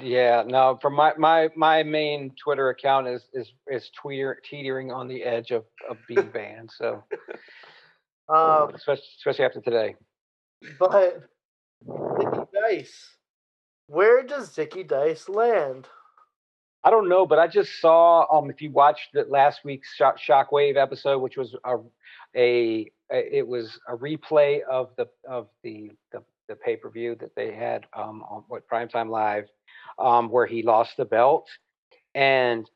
Yeah, no. For my my my main Twitter account is is is tweeter, teetering on the edge of of being banned. So um, especially especially after today. but Zicky Dice, where does Zicky Dice land? I don't know, but I just saw um if you watched the last week's Shock, Shockwave episode, which was a, a a- it was a replay of the of the the, the pay per view that they had um on what Primetime Live, um where he lost the belt, and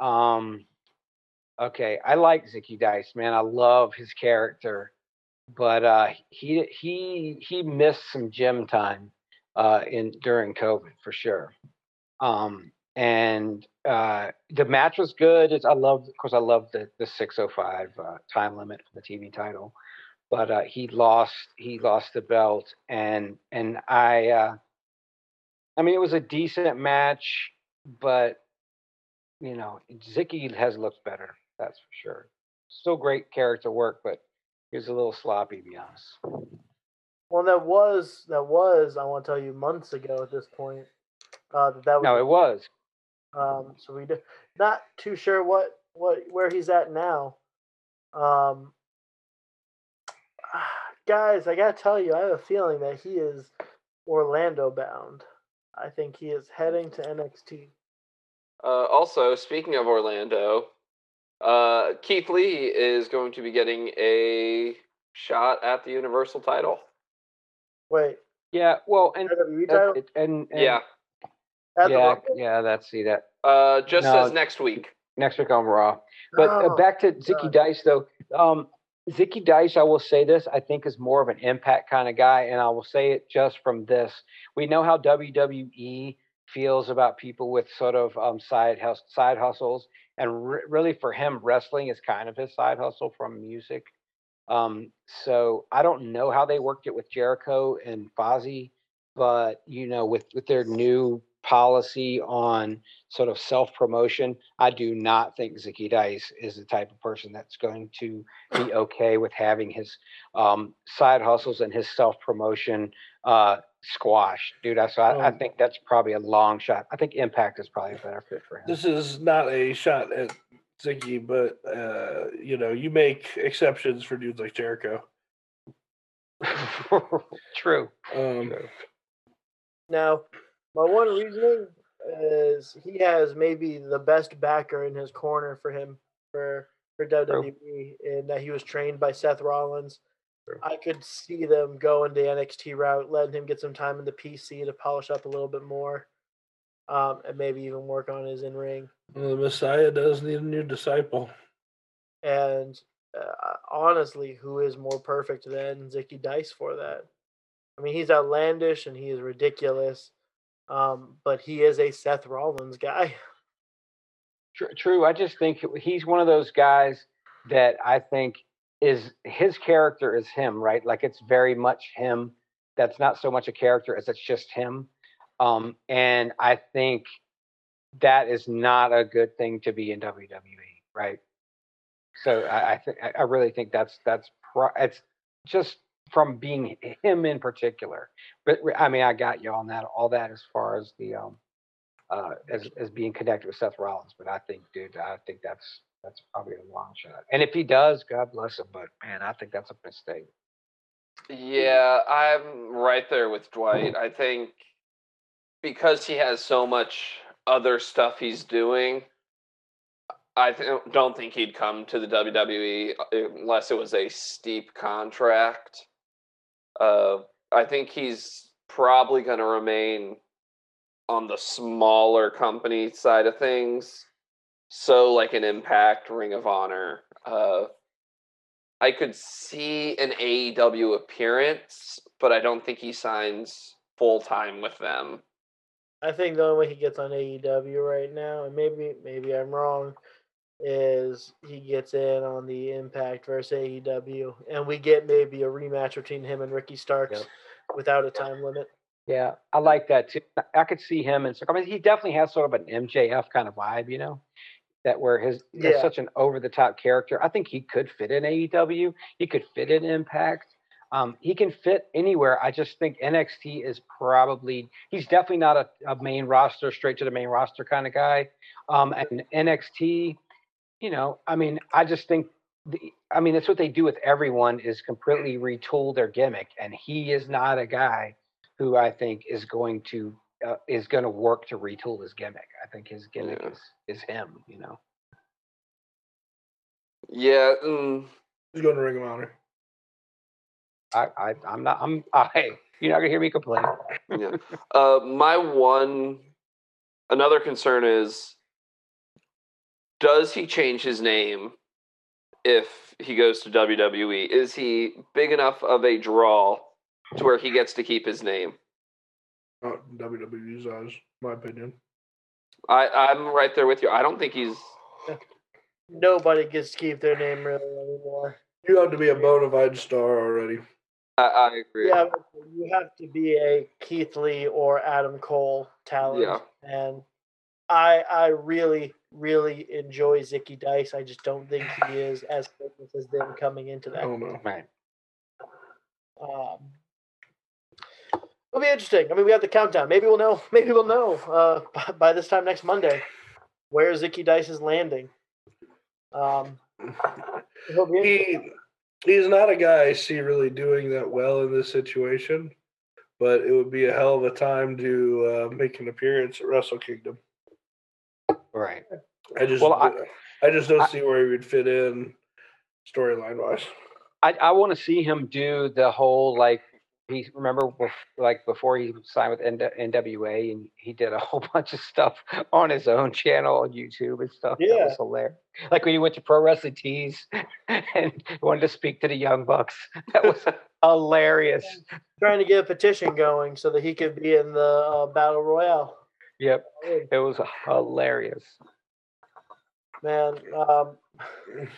um okay, I like Zicky Dice, man. I love his character, but uh he he he missed some gym time uh in during COVID for sure. Um and uh, the match was good. It's, I love, of course, I love the the 605 uh, time limit for the TV title, but uh, he lost he lost the belt, and and I, uh, I mean, it was a decent match, but you know, Zicky has looked better. That's for sure. Still great character work, but he was a little sloppy, to be honest. Well, that was that was I want to tell you months ago at this point. Uh, that that was No, it was. Um, so we do, not too sure what what where he's at now. Um, guys, I gotta tell you, I have a feeling that he is Orlando bound. I think he is heading to NXT. Uh, also, speaking of Orlando, uh, Keith Lee is going to be getting a shot at the Universal title. Wait, Yeah, well, and WWE title? and, and Yeah, yeah, yeah. That's see that uh, just No. says next week. next week on Raw. But uh, Oh, back to Zicky God. Dice though. Um, Zicky Dice, I will say this, I think is more of an impact kind of guy, and I will say it just from this. We know how WWE feels about people with sort of um, side hus- side hustles, and re- really for him, wrestling is kind of his side hustle from music. Um, so I don't know how they worked it with Jericho and Fozzy, but you know, with with their new policy on sort of self promotion, I do not think Zicky Dice is the type of person that's going to be okay with having his um, side hustles and his self promotion uh, squash, dude. I so I, I, um think that's probably a long shot. I think Impact is probably a better fit for him. This is not a shot at Zicky, but uh, you know, you make exceptions for dudes like Jericho. True. Um, True. Now, my one reasoning is he has maybe the best backer in his corner for him for for WWE, and that he was trained by Seth Rollins. I could see them going the NXT route, letting him get some time in the PC to polish up a little bit more, um, and maybe even work on his in ring. Well, the Messiah does need a new disciple. And uh, honestly, who is more perfect than Zicky Dice for that? I mean, he's outlandish and he is ridiculous, um, but he is a Seth Rollins guy. True. I just think he's one of those guys that I think is his character is him, right? Like it's very much him. That's not so much a character as it's just him. Um, and I think that is not a good thing to be in WWE, right? So I, I think I really think that's that's pro- it's just from being him in particular. But I mean, I got you on that. All that as far as the um uh as as being connected with Seth Rollins. But I think, dude, I think that's that's probably a long shot. And if he does, God bless him. But man, I think that's a mistake. Yeah, I'm right there with Dwight. I think because he has so much other stuff he's doing, I th- don't think he'd come to the WWE uh, unless it was a steep contract. Uh, I think he's probably going to remain on the smaller company side of things so like an Impact, Ring of Honor. Uh, I could see an AEW appearance, but I don't think he signs full time with them. I think the only way he gets on AEW right now, and maybe maybe I'm wrong, is he gets in on the Impact versus AEW, and we get maybe a rematch between him and Ricky Starks yep. without a time limit. Yeah, I like that too. I could see him, and so. I mean, he definitely has sort of an MJF kind of vibe, you know that where his yeah. such an over the top character. I think he could fit in AEW. He could fit in Impact. Um, he can fit anywhere. I just think NXT is probably he's definitely not a, a main roster, straight to the main roster kind of guy. Um, and NXT, you know, I mean, I just think the, I mean, that's what they do with everyone is completely retool their gimmick, and he is not a guy who I think is going to uh, is going to work to retool his gimmick. I think his gimmick yeah. is is him. You know. Yeah. Mm. He's going to Ring of Honor. I, I I'm not I'm I you're not gonna hear me complain. yeah. Uh, my one another concern is does he change his name if he goes to WWE? Is he big enough of a draw to where he gets to keep his name? Not WWE's eyes, my opinion. I I'm right there with you. I don't think he's. Nobody gets to keep their name really anymore. You have to be a bona fide star already. I, I agree. Yeah, you have to be a Keith Lee or Adam Cole talent. Yeah. And I I really really enjoy Zicky Dice. I just don't think he is as famous as them coming into that. Oh no. Right. Um, It'll be interesting. I mean, we have the countdown. Maybe we'll know. Maybe we'll know uh, by this time next Monday where Zicky Dice is landing. Um, he he's not a guy I see really doing that well in this situation, but it would be a hell of a time to uh, make an appearance at Wrestle Kingdom. Right. I just well, I, I just don't I, see where he would fit in storyline wise. I, I want to see him do the whole like he remember like before he signed with NWA and he did a whole bunch of stuff on his own channel on YouTube and stuff. Yeah. That was hilarious. Like when he went to Pro Wrestling Tees and wanted to speak to the Young Bucks. That was hilarious. Trying to get a petition going so that he could be in the uh, Battle Royale. Yep. It was hilarious. Man, um, it's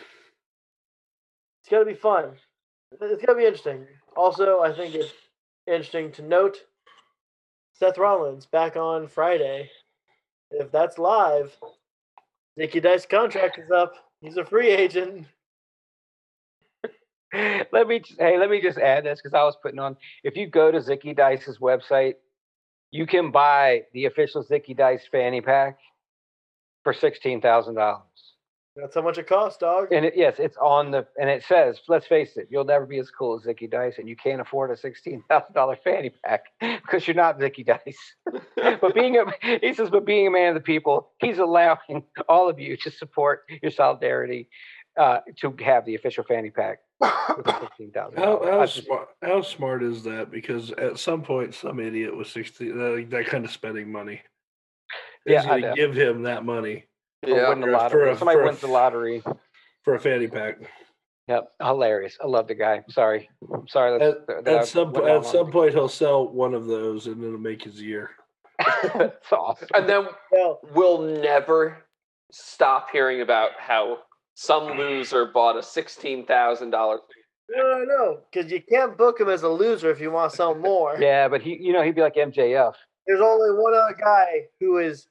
going to be fun. It's going to be interesting. Also, I think it's interesting to note Seth Rollins back on Friday. If that's live, Zicky Dice contract is up. He's a free agent. let me hey, let me just add this because I was putting on. If you go to Zicky Dice's website, you can buy the official Zicky Dice fanny pack for sixteen thousand dollars. That's how much it costs, dog. And it, yes, it's on the and it says, let's face it, you'll never be as cool as Zicky Dice, and you can't afford a sixteen thousand dollar fanny pack because you're not Zicky Dice. but being a he says, but being a man of the people, he's allowing all of you to support your solidarity uh, to have the official fanny pack with sixteen thousand. How how, smart, how smart is that? Because at some point, some idiot with sixty uh, that kind of spending money is Yeah, I going to give him that money Yeah. win the For a- for lottery. a- Somebody for a wins the lottery. for a fanny pack. Yep, hilarious. I love the guy. Sorry, I'm sorry. That's, At, that I at some went po- on at some point, he'll sell one of those, and it'll make his year. That's awesome. And then Well, we'll never stop hearing about how some loser bought a sixteen thousand dollar. no, no, no, because you can't book him as a loser if you want to sell more. Yeah, but he, you know, he'd be like MJF. There's only one other guy who is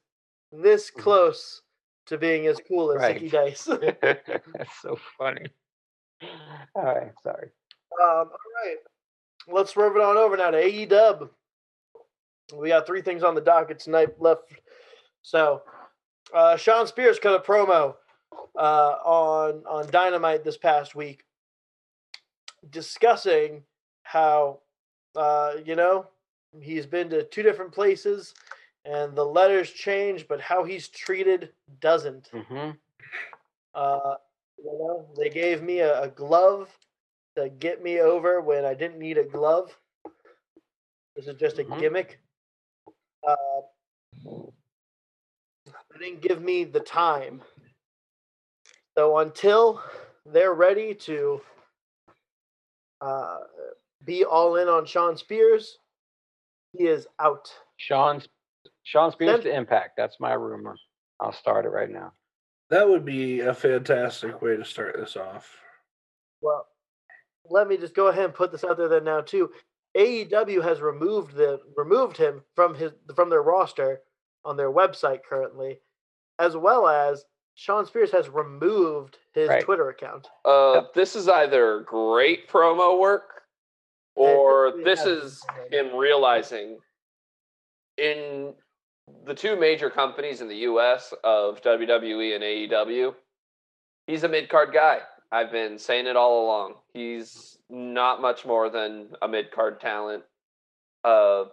this mm-hmm. close to being as cool as Right. Zicky Dice. um, That's so funny. All right, sorry. all right, let's move it on over now to AE Dub. We got three things on the docket tonight left. So, uh, Shawn Spears cut a promo uh, on on Dynamite this past week, discussing how uh, you know he's been to two different places, and the letters change, but how he's treated doesn't. hmm Uh, you know, they gave me a, a glove to get me over when I didn't need a glove. This is just a Mhm. gimmick. Uh, they didn't give me the time. So until they're ready to uh, be all in on Shawn Spears, he is out. Shawn, Shawn Spears Then- to Impact. That's my rumor. I'll start it right now. That would be a fantastic way to start this off. Well, let me just go ahead and put this out there then now too. AEW has removed the removed him from his from their roster on their website currently, as well as Shawn Spears has removed his Right. Twitter account. Uh, this is either great promo work or this is been. him realizing in the two major companies in the US of WWE and AEW, he's a mid card guy. I've been saying it all along. He's not much more than a mid card talent. Uh,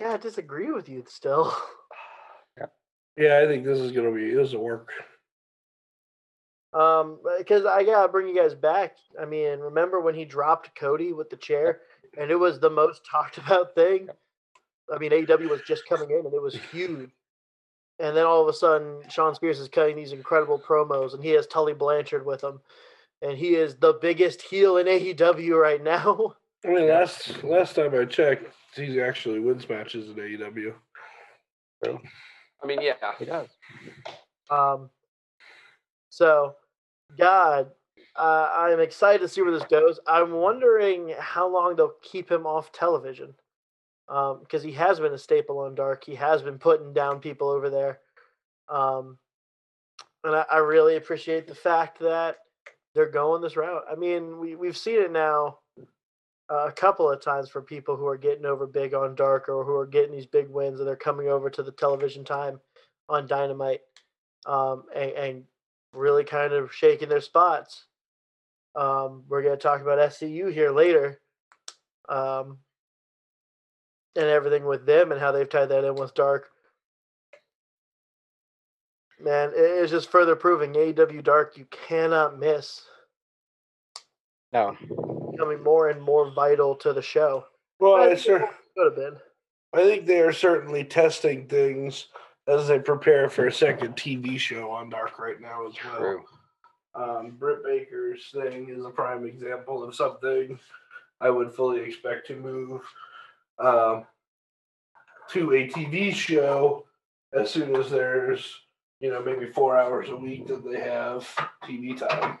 Yeah, I disagree with you still. Yeah, I think this is gonna be this will work. Um, because I gotta bring you guys back. I mean, remember when he dropped Cody with the chair, and it was the most talked about thing. I mean, AEW was just coming in, and it was huge. And then all of a sudden, Shawn Spears is cutting these incredible promos, and he has Tully Blanchard with him, and he is the biggest heel in AEW right now. I mean, last last time I checked, he actually wins matches in AEW. I mean, yeah, He does. Um, so, God, uh, I'm excited to see where this goes. I'm wondering how long they'll keep him off television because he has been a staple on Dark. He has been putting down people over there. Um, and I, I really appreciate the fact that they're going this route. I mean, we, we've seen it now uh, a couple of times for people who are getting over big on Dark or who are getting these big wins and they're coming over to the television time on Dynamite um, and, and really kind of shaking their spots. Um, we're going to talk about SCU here later um, and everything with them and how they've tied that in with Dark. Man, it is just further proving AEW Dark you cannot miss. No. Becoming more and more vital to the show. Well, I I, think cer- it could have been. I think they are certainly testing things as they prepare for a second TV show on Dark right now as well. True. Um, Britt Baker's thing is a prime example of something I would fully expect to move um, to a TV show as soon as there's, you know, maybe four hours a week that they have TV time.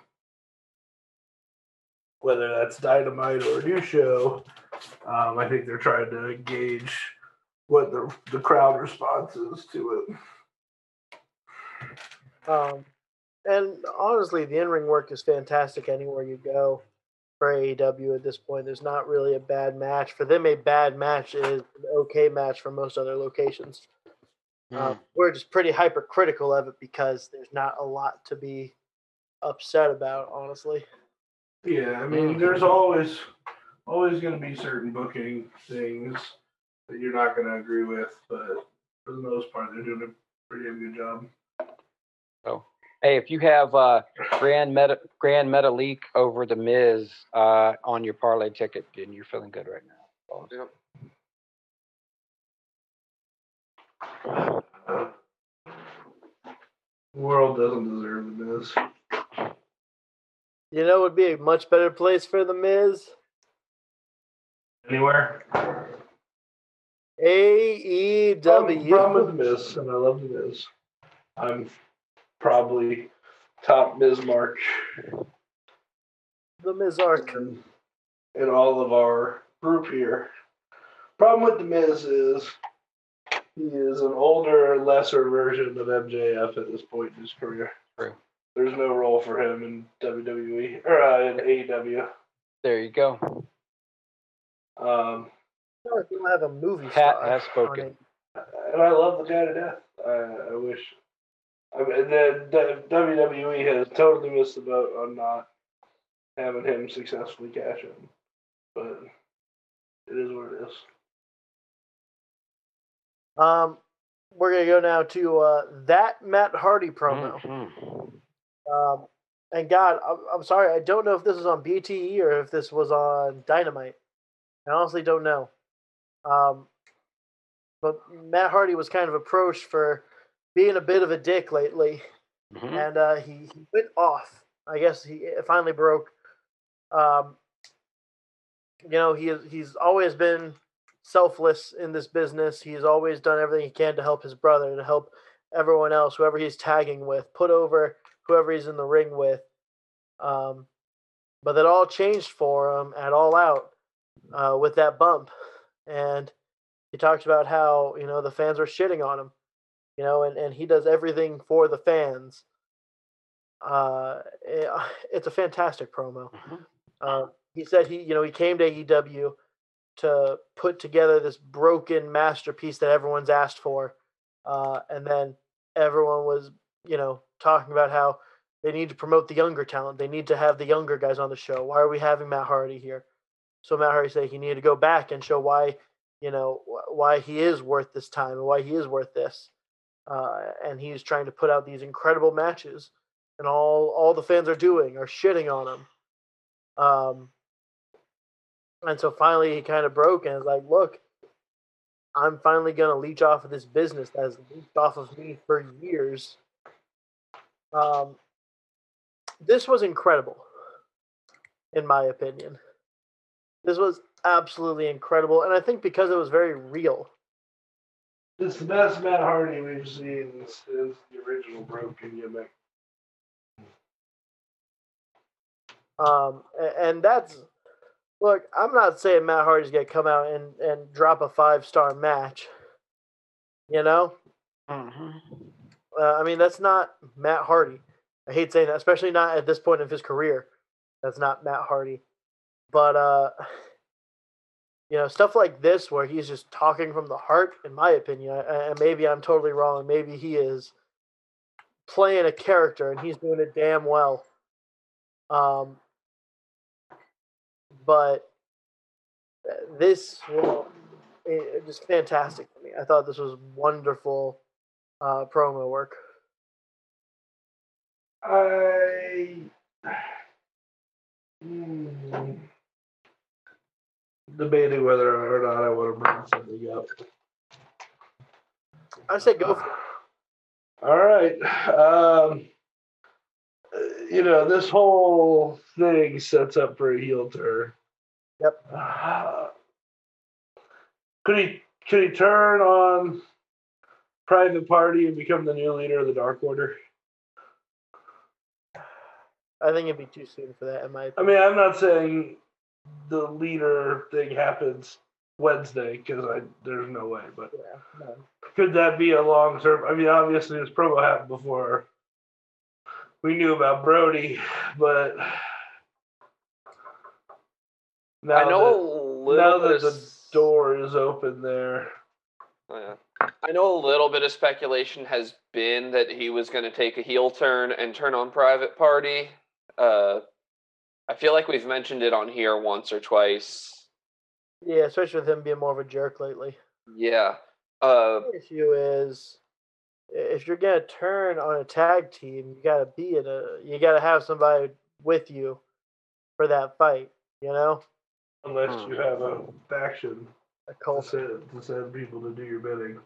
Whether that's Dynamite or a new show, um, I think they're trying to gauge what the, the crowd response is to it. Um, and honestly, the in ring work is fantastic anywhere you go. For AEW at this point. There's not really a bad match for them. A bad match is an okay match for most other locations. Mm. Uh, we're just pretty hypercritical of it because there's not a lot to be upset about, honestly. Yeah, I mean, there's always always going to be certain booking things that you're not going to agree with, but for the most part, they're doing a pretty good job. Oh, hey, if you have uh, Grand Meta Gran Metalik over the Miz uh, on your parlay ticket, then you're feeling good right now. Yep. The world doesn't deserve the Miz. You know, it would be a much better place for the Miz. Anywhere. AEW. Problem, problem with the Miz, and I love the Miz. I'm probably top Miz mark. The Mizark. In, in all of our group here. Problem with the Miz is he is an older, lesser version of MJF at this point in his career. True. There's no role for him in WWE or uh, in AEW. There you go. Um, I don't have a movie Pat has spoken. And I love the guy to death. I, I wish. I mean, the, the WWE has totally missed the boat on not having him successfully cash in. But it is what it is. Um, we're gonna go now to uh, that Matt Hardy promo. Mm-hmm. Um, and God, I'm, I'm sorry, I don't know if this was on BTE or if this was on Dynamite. I honestly don't know. Um, but Matt Hardy was kind of approached for being a bit of a dick lately, mm-hmm. and uh, he, he went off. I guess he finally broke. Um, you know, he he's always been selfless in this business. He's always done everything he can to help his brother, to help everyone else, whoever he's tagging with, put over whoever he's in the ring with. Um, but that all changed for him at All Out uh, with that bump, and he talks about how you know the fans are shitting on him, you know, and, and he does everything for the fans. Uh, it, eh, it's a fantastic promo. Mm-hmm. Uh, he said he you know he came to AEW to put together this broken masterpiece that everyone's asked for. Uh, and then everyone was, you know, talking about how they need to promote the younger talent. They need to have the younger guys on the show. Why are we having Matt Hardy here? So Matt Hardy said he needed to go back and show why, you know, why he is worth this time and why he is worth this. Uh, and he's trying to put out these incredible matches, and all all the fans are doing are shitting on him. Um, and so finally he kind of broke and was like, look, I'm finally to leech off of this business that has leached off of me for years. Um, this was incredible, in my opinion. This was absolutely incredible, and I think because it was very real. It's the best Matt Hardy we've seen since the original Broken gimmick. Um, and that's Look, I'm not saying Matt Hardy's going to come out and, and drop a five star match. You know? Mm-hmm. Uh, I mean, that's not Matt Hardy. I hate saying that, especially not at this point of his career. That's not Matt Hardy. But, uh, you know, stuff like this where he's just talking from the heart, in my opinion, and maybe I'm totally wrong. Maybe he is playing a character and he's doing it damn well. Um, but uh, this was just fantastic for me. I thought this was wonderful uh, promo work. I hmm, debating whether or not I want to bring something up. I say go for it. All right. Um, you know, this whole thing sets up for a heel turn. Yep. Uh, could he could he turn on Private Party and become the new leader of the Dark Order? I think it'd be too soon for that. In my I mean, I'm not saying the leader thing happens Wednesday because I there's no way, but yeah, no. could that be a long term? I mean, obviously this promo happened before we knew about Brodie, but Now I know that, a little now that the s- door is open there. Oh, yeah. I know a little bit of speculation has been that he was going to take a heel turn and turn on Private Party. Uh, I feel like we've mentioned it on here once or twice. Yeah, especially with him being more of a jerk lately. Yeah. Uh, The issue is if you're gonna turn on a tag team, you gotta be in a you gotta have somebody with you for that fight, you know? Unless Hmm. you have a faction A to cult. send, to send people to do your bidding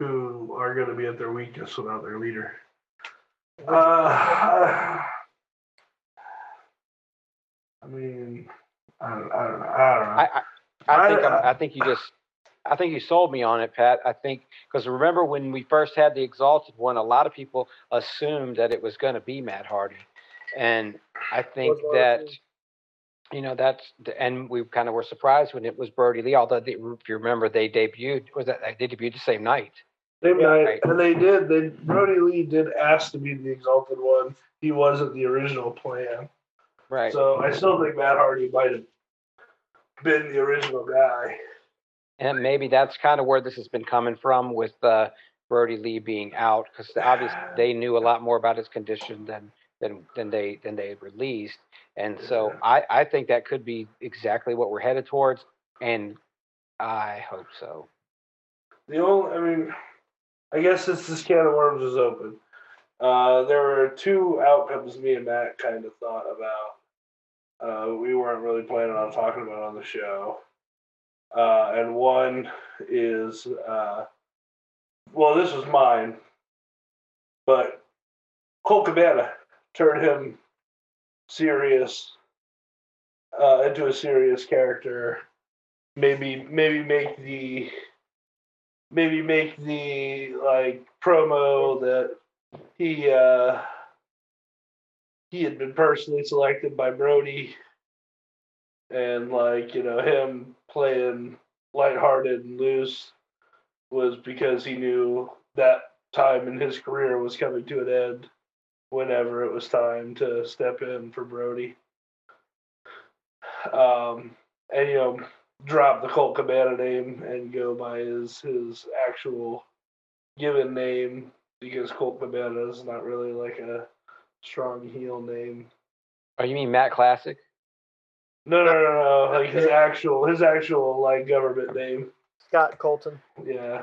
who are going to be at their weakest without their leader. Uh, I mean, I don't, I don't know. I don't know. I, I, I think I- I think you just I think you sold me on it, Pat. I think because remember when we first had the Exalted one, a lot of people assumed that it was going to be Matt Hardy, and I think Was one or that you know that's and we kind of were surprised when it was Brodie Lee. Although they, if you remember, they debuted was that they debuted the same night. Same Yeah, night, right. and they did. They Brodie Lee did ask to be the exalted one. He wasn't the original plan, Right. so I still think Matt Hardy might have been the original guy. And maybe that's kind of where this has been coming from with uh, Brodie Lee being out, because obviously they knew a lot more about his condition than than than they than they had released, and so. I I think that could be exactly what we're headed towards, and I hope so. The only, I mean, I guess since this can of worms is open, uh, there were two outcomes me and Matt kind of thought about. Uh, we weren't really planning on talking about on the show. Uh, and one is, uh, well, this was mine, but Colt Cabana turned him serious, uh, into a serious character. Maybe, maybe make the maybe make the like promo that he uh he had been personally selected by Brodie and like you know him playing lighthearted and loose was because he knew that time in his career was coming to an end whenever it was time to step in for Brodie. Um and you know drop the Colt Cabana name and go by his his actual given name because Colt Cabana is not really like a strong heel name. Oh, you mean Matt Classic? No, no, no, no. Like his actual his actual like government name. Scott Colton. Yeah.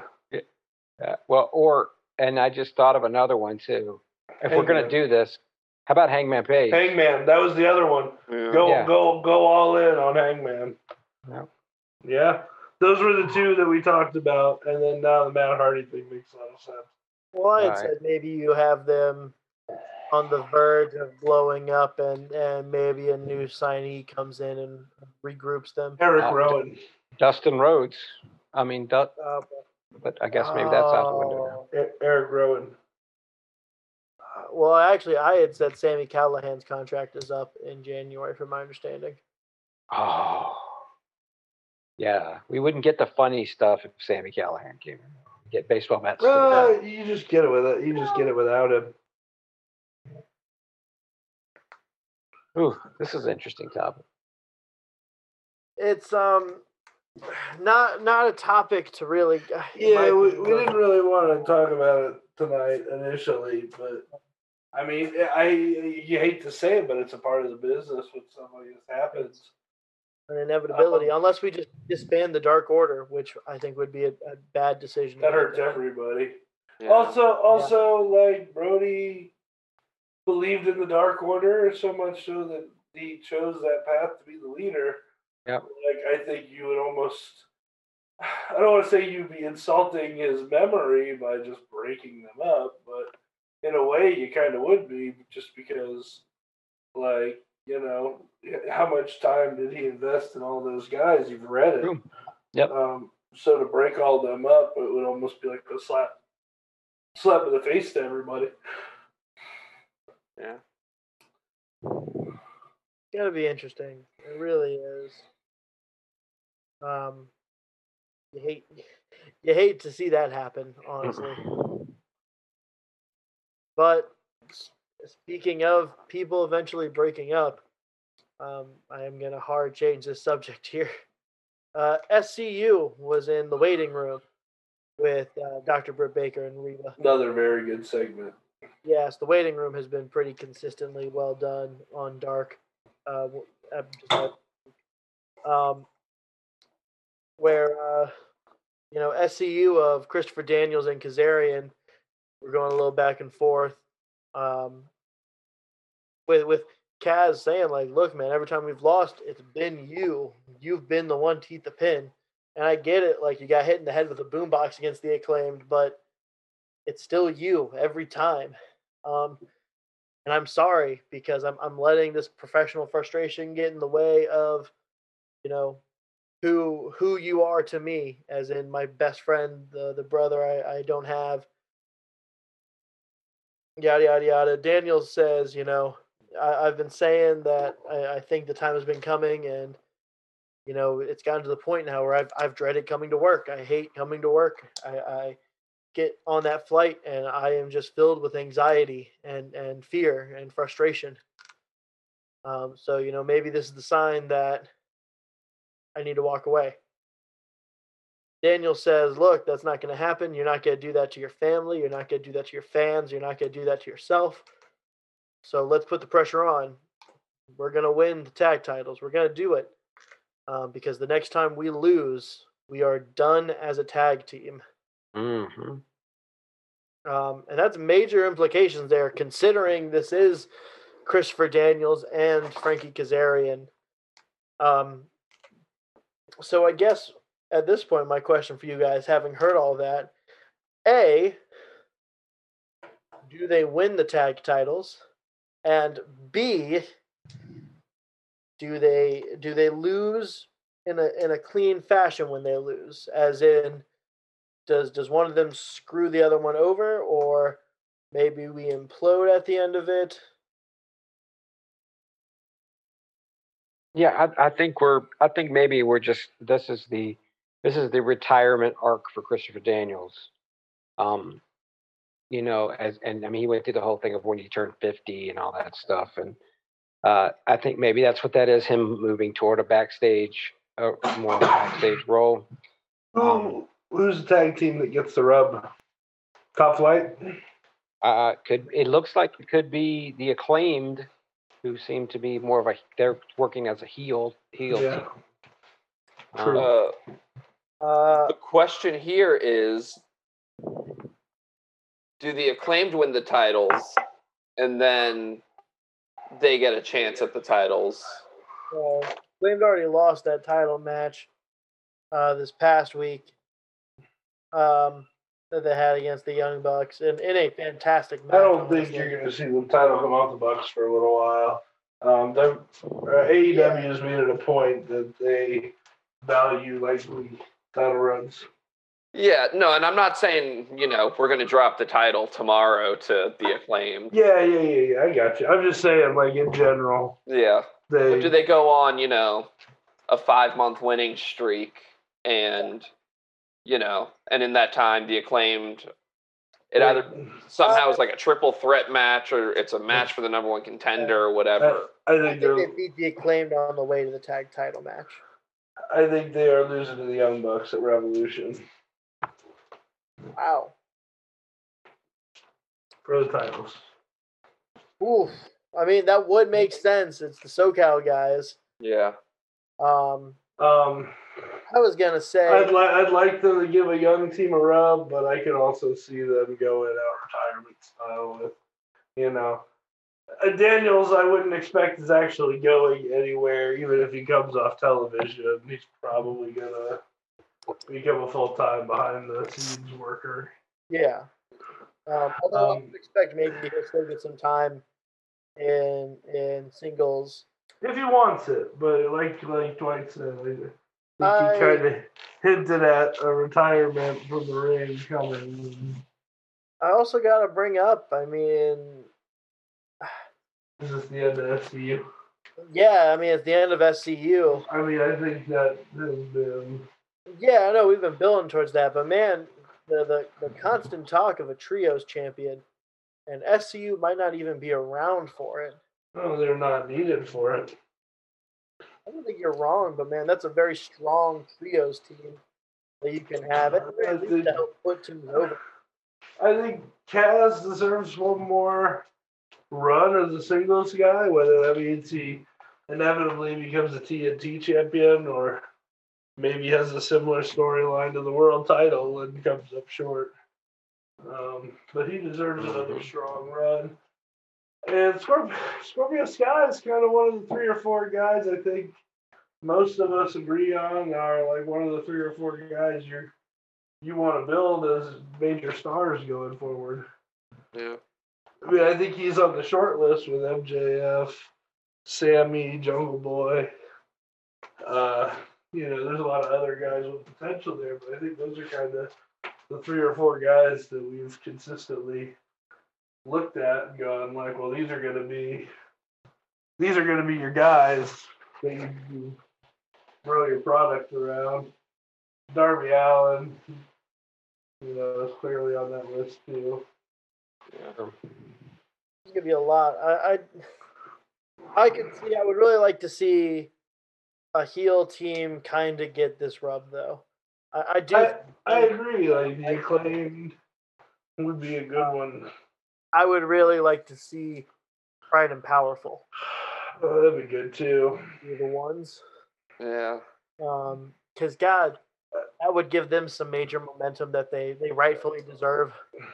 Uh, well, or and I just thought of another one too. If we're gonna do this, how about Hangman Page? Hangman. That was the other one. yeah. Go Yeah. go go all in on Hangman. Yep. Yeah. Those were the two that we talked about, and then now the Matt Hardy thing makes a lot of sense. Well, I had Right. said maybe you have them on the verge of blowing up, and and maybe a new signee comes in and regroups them. Eric Uh, Rowan. Dustin Rhodes. I mean, Du- Uh, but I guess maybe that's out the window now. oh, E- Eric Rowan. uh, Well, actually, I had said Sami Callihan's contract is up in January, from my understanding. Oh, yeah. We wouldn't get the funny stuff if Sami Callihan came in. Get baseball bats. to the Uh, you just get it with it. You just get it without him. Ooh, this is an interesting topic. It's um not not a topic to really. Yeah, we, we didn't really want to talk about it tonight initially, but I mean, I you hate to say it, but it's a part of the business when something this happens. an inevitability, Um, unless we just disband the Dark Order, which I think would be a, a bad decision. That hurts make. everybody. Yeah. Also, also, like Brodie believed in the Dark Order so much so that he chose that path to be the leader. Yep. Like I think you would almost. I don't want to say you'd be insulting his memory by just breaking them up, but in a way you kind of would be, just because, like you know, how much time did he invest in all those guys? You've read it. Yep. Um, so to break all them up, it would almost be like a slap, slap in the face to everybody. Yeah. It's gotta be interesting. It really is. Um, you hate you hate to see that happen, honestly. But speaking of people eventually breaking up, um, I am gonna hard change this subject here. Uh, SCU was in the waiting room with uh, Dr. Britt Baker and Reba. Another very good segment. Yes, the waiting room has been pretty consistently well done on Dark. Uh, um, where uh, you know SCU of Christopher Daniels and Kazarian were going a little back and forth. Um, with with Kaz saying like, "Look, man, every time we've lost, it's been you. You've been the one eat the pin." And I get it, like you got hit in the head with a boombox against the acclaimed, but it's still you every time. Um, and I'm sorry because I'm I'm letting this professional frustration get in the way of, you know, who who you are to me, as in my best friend, the the brother I, I don't have. Yada yada yada. Daniel says, you know, I, have been saying that I, I think the time has been coming, and you know, it's gotten to the point now where I've I've dreaded coming to work. I hate coming to work. I, I get on that flight and I am just filled with anxiety and and fear and frustration. Um, so you know, maybe this is the sign that I need to walk away. Daniel says, "Look, that's not going to happen. You're not going to do that to your family. You're not going to do that to your fans. You're not going to do that to yourself." So let's put the pressure on. We're going to win the tag titles. We're going to do it. Um, because the next time we lose, we are done as a tag team. Mm-hmm. Um, and that's major implications there, considering this is Christopher Daniels and Frankie Kazarian. Um, so I guess at this point, my question for you guys, having heard all that, A, do they win the tag titles? And B, do they do they lose in a in a clean fashion when they lose? As in, does does one of them screw the other one over, or maybe we implode at the end of it? Yeah, I, I think we're. I think maybe we're just. This is the. This is the retirement arc for Christopher Daniels. Um, you know, as and I mean, he went through the whole thing of when he turned fifty and all that stuff, and uh, I think maybe that's what that is. Him moving toward a backstage, uh, more backstage role. Um, who's the tag team that gets the rub? Top flight. Uh, could it looks like it could be the acclaimed, who seem to be more of a they're working as a heel heel yeah. team. True. Uh, uh, the question here is do the acclaimed win the titles and then they get a chance at the titles? Well, acclaimed already lost that title match uh, this past week um, that they had against the Young Bucks, and in a fantastic match. I don't think you're going to see the title come off the Bucks for a little while. Um, the, uh, AEW yeah. has made it a point that they value likely title runs. Yeah, no, and I'm not saying you know we're going to drop the title tomorrow to the acclaim. Yeah, yeah, yeah, yeah. I got you. I'm just saying, like in general. Yeah. They, do they go on, you know, a five month winning streak, and you know, and in that time, the acclaimed, it either somehow is uh, like a triple threat match, or it's a match for the number one contender, or whatever. Uh, I, I think, I think they beat the acclaimed on the way to the tag title match. I think they are losing to the Young Bucks at Revolution. Wow. For the titles. Oof. I mean, that would make mm. sense. It's the SoCal guys. Yeah. Um. Um. I was gonna say I'd like I'd like them to give a young team a rub, but I can also see them going out retirement style with, you know, uh, Daniels. I wouldn't expect is actually going anywhere, even if he comes off television. He's probably gonna become a full time behind the scenes worker. Yeah. Um, although um, I would expect maybe he'll still get some time in in singles if he wants it. But like like Dwight said, I think he kind of hinted at a retirement from the ring coming. I also got to bring up. I mean, is this the end of SCU? Yeah, I mean it's the end of SCU. I mean, I think that has been yeah, I know we've been building towards that, but man, the the, the constant talk of a trios champion, and SCU might not even be around for it. No, they're not needed for it. I don't think you're wrong, but man, that's a very strong trios team that you can have at least help put teams over. I think Kaz deserves one more run as a singles guy, whether that means he inevitably becomes a TNT champion or maybe has a similar storyline to the world title and comes up short. Um, but he deserves another strong run. And Scorpio, Scorpio Sky is kind of one of the three or four guys I think most of us agree on are like one of the three or four guys you you want to build as major stars going forward. Yeah. I mean, I think he's on the short list with MJF, Sammy, Jungle Boy. Uh, you know, there's a lot of other guys with potential there, but I think those are kind of the three or four guys that we've consistently looked at and gone like, well, these are going to be these are going to be your guys that you throw your product around. Darby Allin, you know, is clearly on that list too. Yeah. It's gonna be a lot. I, I, I could see. I would really like to see a heel team kind of get this rub, though. I, I do. I, I agree. Like the acclaimed would be a good one. I would really like to see Proud and Powerful. Oh, that'd be good too. Be the ones. Yeah. Um, because God, that would give them some major momentum that they they rightfully deserve.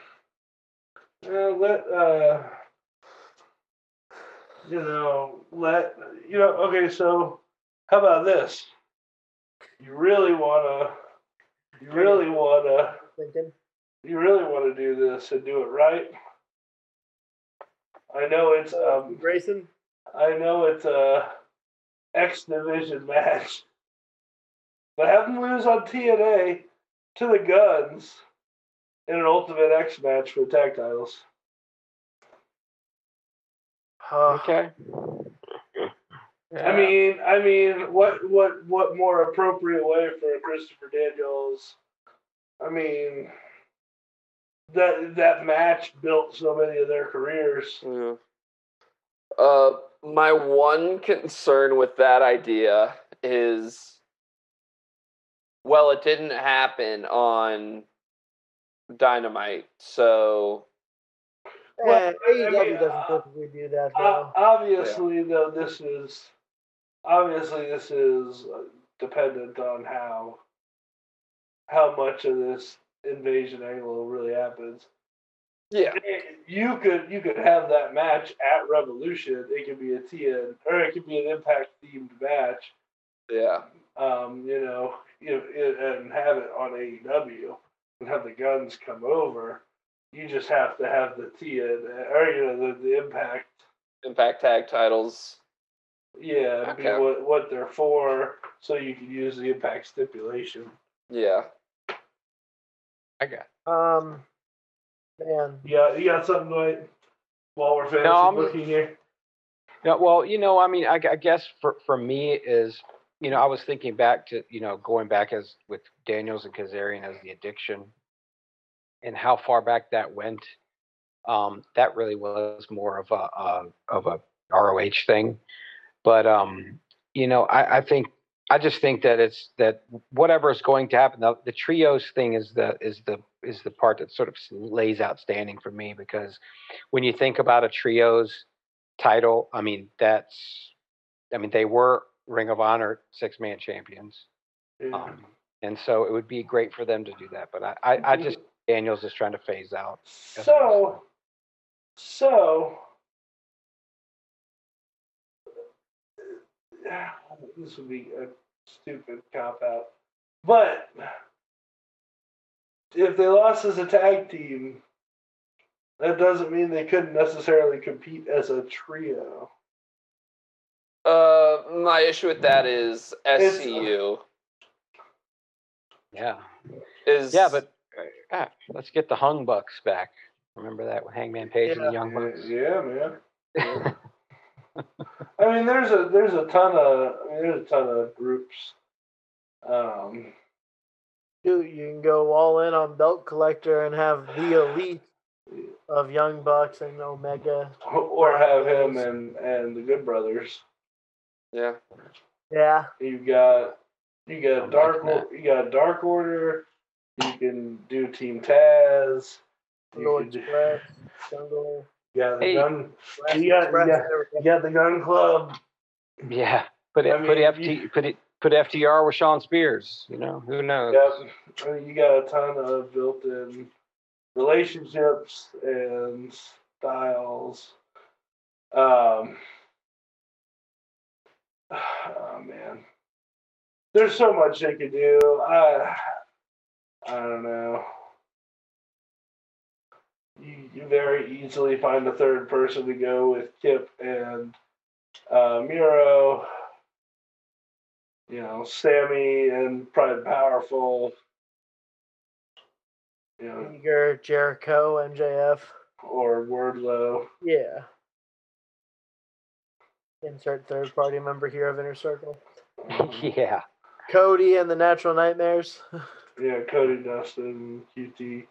Uh, let uh, you know, let you know. Okay, so how about this? You really wanna, you really wanna, Thinking. you really wanna do this and do it right. I know it's um, Grayson. I know it's a X division match, but have them lose on TNA to the Guns in an Ultimate X match for the tag titles. Uh, Okay. I mean, I mean, what, what, what more appropriate way for Christopher Daniels? I mean, that that match built so many of their careers. Yeah. Uh, my one concern with that idea is, well, it didn't happen on Dynamite, so eh, I AEW mean, doesn't uh, typically do that. Though. obviously, though, this is obviously this is uh, dependent on how how much of this invasion angle really happens. yeah, You could you could have that match at Revolution. It could be a TN or it could be an Impact themed match. yeah, Um, you know, you, and have it on AEW and have the guns come over. You just have to have the TN or you know the, the Impact Impact Tag Titles. Yeah, be what what they're for, so you can use the impact stipulation. Yeah, I got. Um, man, Yeah, you got something like while we're fantasy I'm- booking here. No, well, you know, I mean, I, I guess for for me is, you know, I was thinking back to, you know, going back as with Daniels and Kazarian as the addiction, and how far back that went. Um, that really was more of a, a of a ROH thing, but um, you know, I, I think I just think that it's that whatever is going to happen. The, the trios thing is the is the is the part that sort of lays outstanding for me because when you think about a trios title. I mean, that's, I mean, they were Ring of Honor six man champions. Um, and so it would be great for them to do that. But I, I, I just, Daniels is trying to phase out. so, so this would be a stupid cop out, but if they lost as a tag team, that doesn't mean they couldn't necessarily compete as a trio. Uh, my issue with that is It's- SCU Yeah. is Yeah, but uh, ah, let's get the Hung Bucks back. Remember that with Hangman Page and the Young Bucks? Yeah, man. I mean, there's a there's a ton of I mean, there's a ton of groups. Um, dude, you can go all in on Belt Collector and have the elite of Young Bucks and Omega. or have him and and the Good Brothers. yeah. Yeah. You got you got I'm Dark liking Or- you got Dark Order. You can do Team Taz. You Lord can do, Express, Jungle. You got the Hey. gun. Express, You got- Express, you there we You go. got the Gun Club. Yeah. Put it, I put mean, FT, you- put it, put FTR with Shawn Spears. You know, who knows? Yep. I mean, you got a ton of built-in relationships and styles. Um. Oh man, there's so much they could do. I I don't know. You, you very easily find a third person to go with Kip and uh, Miro. You know, Sammy and Proud Powerful. You know, Hager, Jericho, MJF. or Wardlow. Yeah. Insert third party member here of Inner Circle. yeah. Cody and the Natural Nightmares. Yeah, Cody Dustin, QT.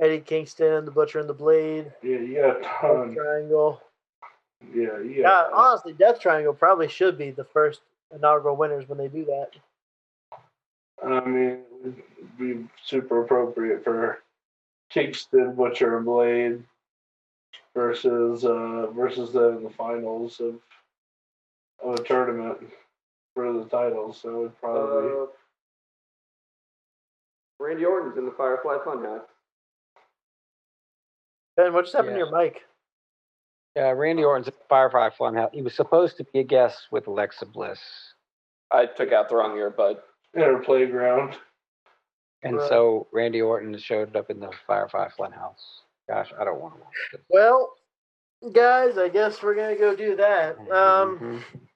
Eddie Kingston and the Butcher and the Blade. Yeah, you got a Death. Triangle. Yeah, Yeah, got. honestly, Death Triangle probably should be the first inaugural winners when they do that. I mean, it would be super appropriate for Kingston, Butcher, and Blade versus uh, versus them in the finals of of a tournament for the titles. So it would probably. Uh, Randy Orton's in the Firefly Funhouse. Ben, what just happened Yeah. to your mic? Yeah, Randy Orton's at Firefly Funhouse. He was supposed to be a guest with Alexa Bliss. I took out the wrong earbud. Inner playground. And Right. so Randy Orton showed up in the Firefly Funhouse. Gosh, I don't want to watch this. Well, guys, I guess we're gonna go do that. Um, Mhm.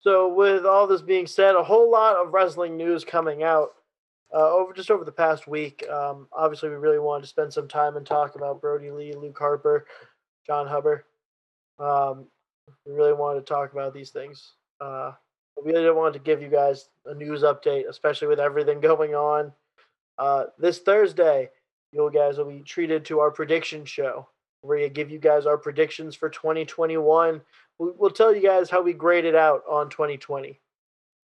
so with all this being said, a whole lot of wrestling news coming out uh, over just over the past week. Um, obviously, we really wanted to spend some time and talk about Brodie Lee, Luke Harper, Jon Huber. Um, we really wanted to talk about these things. Uh, we really want to give you guys a news update, especially with everything going on. Uh, this Thursday, you guys will be treated to our prediction show. We're gonna give you guys our predictions for 2021. We- We'll tell you guys how we graded out on 2020.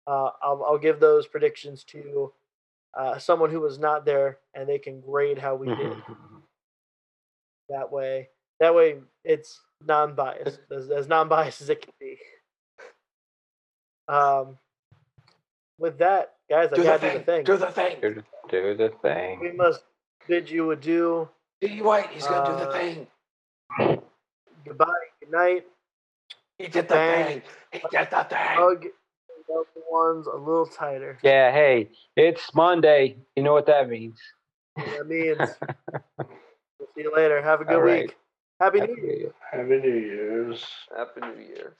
Uh, I'll, I'll give those predictions to uh, someone who was not there, and they can grade how we did that way. That way, it's non-biased, as, as non-biased as it can be. Um, with that, guys, I Do the gotta do the thing. thing. Do the thing. do, do the thing. We must bid you adieu. D. White, he's gonna do the Uh, thing. Goodbye. Good night. He did the bang. thing. He did the thing. Hug the loved ones a little tighter. Yeah, hey, it's Monday. You know what that means. That means we'll see you later. Have a good All right. week. Happy New Happy Year. New Year. Happy New Year's. Happy New Year.